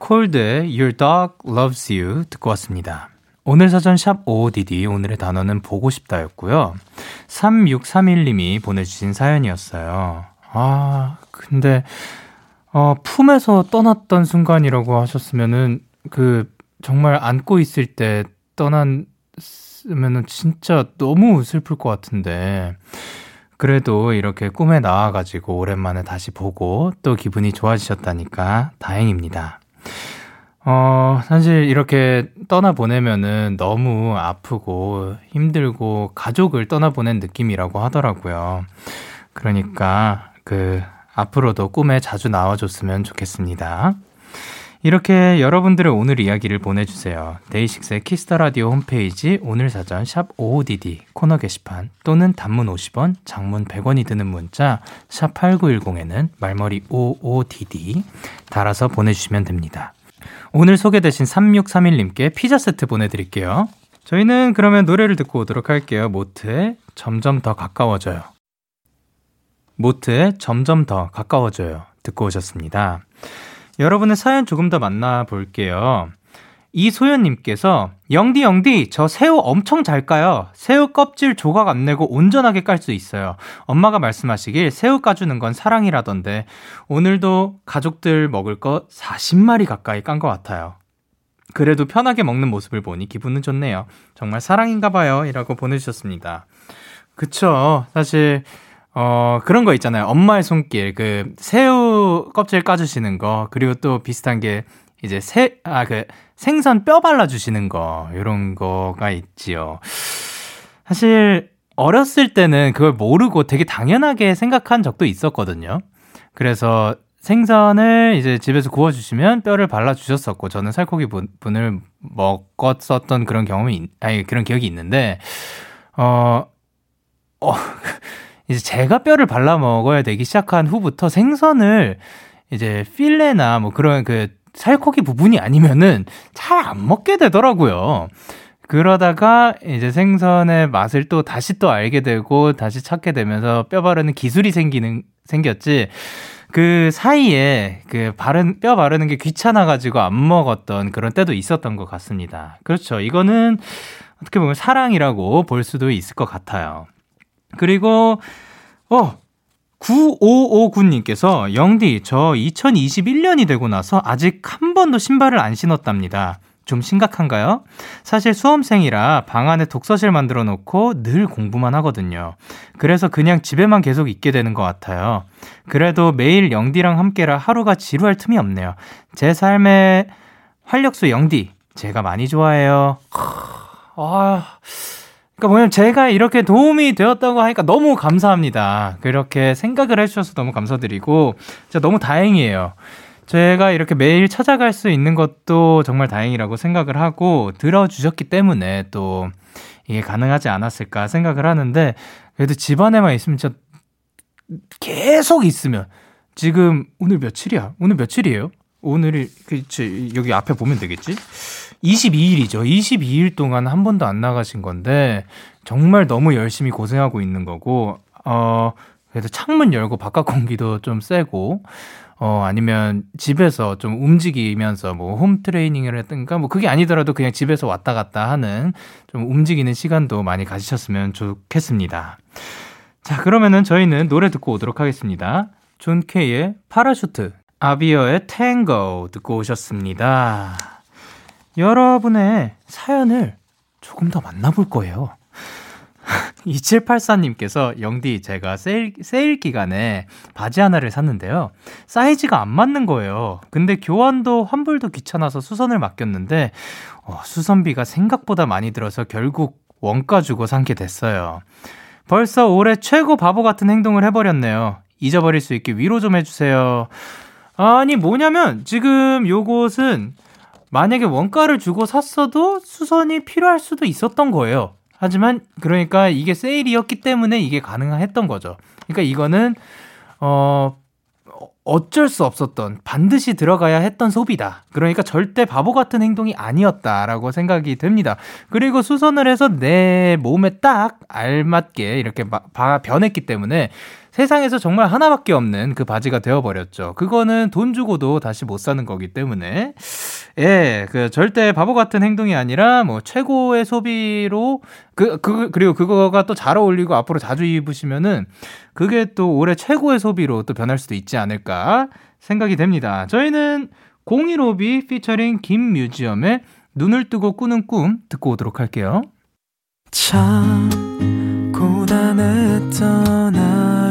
콜드의 Your Dog Loves You 듣고 왔습니다. 오늘 사전 샵 55DD 오늘의 단어는 보고 싶다였고요. 3631님이 보내주신 사연이었어요. 아, 근데, 어, 품에서 떠났던 순간이라고 하셨으면은, 그, 정말 안고 있을 때 떠났으면은 진짜 너무 슬플 것 같은데, 그래도 이렇게 꿈에 나와가지고 오랜만에 다시 보고 또 기분이 좋아지셨다니까 다행입니다. 어, 사실 이렇게 떠나보내면은 너무 아프고 힘들고 가족을 떠나보낸 느낌이라고 하더라고요. 그러니까 그 앞으로도 꿈에 자주 나와줬으면 좋겠습니다. 이렇게 여러분들의 오늘 이야기를 보내주세요. DAY6의 Kiss the Radio 홈페이지 오늘 사전 샵 55DD 코너 게시판 또는 단문 50원, 장문 100원이 드는 문자 샵 8910에는 말머리 55DD 달아서 보내주시면 됩니다. 오늘 소개되신 3631님께 피자 세트 보내드릴게요. 저희는 그러면 노래를 듣고 오도록 할게요. 모트의 점점 더 가까워져요. 모트의 점점 더 가까워져요. 듣고 오셨습니다. 여러분의 사연 조금 더 만나볼게요. 이소연님께서 영디 영디 저 새우 엄청 잘 까요. 새우 껍질 조각 안 내고 온전하게 깔 수 있어요. 엄마가 말씀하시길 새우 까주는 건 사랑이라던데 오늘도 가족들 먹을 거 40마리 가까이 깐 것 같아요. 그래도 편하게 먹는 모습을 보니 기분은 좋네요. 정말 사랑인가 봐요. 이라고 보내주셨습니다. 그쵸. 사실 어, 그런 거 있잖아요. 엄마의 손길, 그, 새우 껍질 까주시는 거, 그리고 또 비슷한 게, 이제 새, 아, 그, 생선 뼈 발라주시는 거, 요런 거가 있지요. 사실, 어렸을 때는 그걸 모르고 되게 당연하게 생각한 적도 있었거든요. 그래서 생선을 이제 집에서 구워주시면 뼈를 발라주셨었고, 저는 살코기 분을 먹었었던 그런 경험이, 아니, 그런 기억이 있는데, 어, 어, 이제 제가 뼈를 발라 먹어야 되기 시작한 후부터 생선을 이제 필레나 뭐 그런 그 살코기 부분이 아니면은 잘 안 먹게 되더라고요. 그러다가 이제 생선의 맛을 또 다시 또 알게 되고 다시 찾게 되면서 뼈 바르는 기술이 생기는 생겼지. 그 사이에 그 바른 뼈 바르는 게 귀찮아 가지고 안 먹었던 그런 때도 있었던 것 같습니다. 그렇죠. 이거는 어떻게 보면 사랑이라고 볼 수도 있을 것 같아요. 그리고 어 9559님께서 영디 저 2021년이 되고 나서 아직 한 번도 신발을 안 신었답니다. 좀 심각한가요? 사실 수험생이라 방 안에 독서실 만들어 놓고 늘 공부만 하거든요. 그래서 그냥 집에만 계속 있게 되는 것 같아요. 그래도 매일 영디랑 함께라 하루가 지루할 틈이 없네요. 제 삶의 활력소 영디, 제가 많이 좋아해요. 아, 그러니까 뭐냐면 제가 이렇게 도움이 되었다고 하니까 너무 감사합니다. 그렇게 생각을 해주셔서 너무 감사드리고 진짜 너무 다행이에요. 제가 이렇게 매일 찾아갈 수 있는 것도 정말 다행이라고 생각을 하고 들어주셨기 때문에 또 이게 가능하지 않았을까 생각을 하는데 그래도 집안에만 있으면 진짜 계속 있으면 지금 오늘 며칠이야? 오늘 며칠이에요? 오늘이 그치 여기 앞에 보면 되겠지? 22일이죠. 22일 동안 한 번도 안 나가신 건데 정말 너무 열심히 고생하고 있는 거고 어 그래도 창문 열고 바깥 공기도 좀 쐬고 어 아니면 집에서 좀 움직이면서 뭐 홈 트레이닝을 했든가 뭐 그게 아니더라도 그냥 집에서 왔다 갔다 하는 좀 움직이는 시간도 많이 가지셨으면 좋겠습니다. 자, 그러면은 저희는 노래 듣고 오도록 하겠습니다. John K의 Parachute, Abir의 Tango 듣고 오셨습니다. 여러분의 사연을 조금 더 만나볼 거예요. 2784님께서 영디 제가 세일, 세일 기간에 바지 하나를 샀는데요. 사이즈가 안 맞는 거예요. 근데 교환도 환불도 귀찮아서 수선을 맡겼는데 어, 수선비가 생각보다 많이 들어서 결국 원가 주고 산 게 됐어요. 벌써 올해 최고 바보 같은 행동을 해버렸네요. 잊어버릴 수 있게 위로 좀 해주세요. 아니 뭐냐면 지금 요것은 만약에 원가를 주고 샀어도 수선이 필요할 수도 있었던 거예요. 하지만 그러니까 이게 세일이었기 때문에 이게 가능했던 거죠. 그러니까 이거는 어 어쩔 수 없었던 반드시 들어가야 했던 소비다. 그러니까 절대 바보 같은 행동이 아니었다라고 생각이 됩니다. 그리고 수선을 해서 내 몸에 딱 알맞게 이렇게 바, 변했기 때문에 세상에서 정말 하나밖에 없는 그 바지가 되어버렸죠. 그거는 돈 주고도 다시 못 사는 거기 때문에. 예, 그 절대 바보 같은 행동이 아니라 뭐 최고의 소비로 그, 그, 그리고 그거가 또 잘 어울리고 앞으로 자주 입으시면은 그게 또 올해 최고의 소비로 또 변할 수도 있지 않을까 생각이 됩니다. 저희는 015B 피처링 김뮤지엄의 눈을 뜨고 꾸는 꿈 듣고 오도록 할게요. 참 고단했던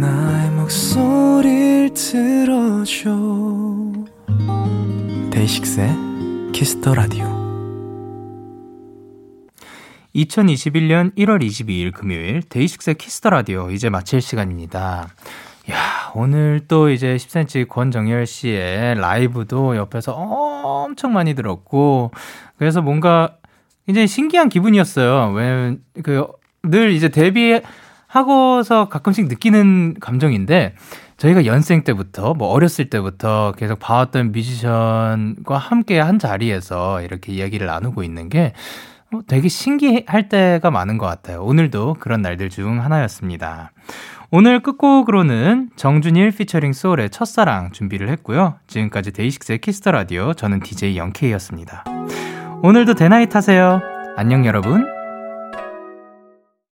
나의 목소리를 들어줘. DAY6의 Kiss the Radio 2021년 1월 22일 금요일 DAY6의 Kiss the Radio 이제 마칠 시간입니다. 야, 오늘 또 이제 10cm 권정열 씨의 라이브도 옆에서 엄청 많이 들었고, 그래서 뭔가 굉장히 신기한 기분이었어요. 왜, 그, 늘 이제 데뷔 하고서 가끔씩 느끼는 감정인데, 저희가 연생 때부터, 뭐 어렸을 때부터 계속 봐왔던 뮤지션과 함께 한 자리에서 이렇게 이야기를 나누고 있는 게 어, 되게 신기할 때가 많은 것 같아요. 오늘도 그런 날들 중 하나였습니다. 오늘 끝곡으로는 정준일 피처링 소울의 첫사랑 준비를 했고요. 지금까지 DAY6의 Kiss the Radio 저는 DJ Young K였습니다. 오늘도 대나잇 하세요. 안녕 여러분.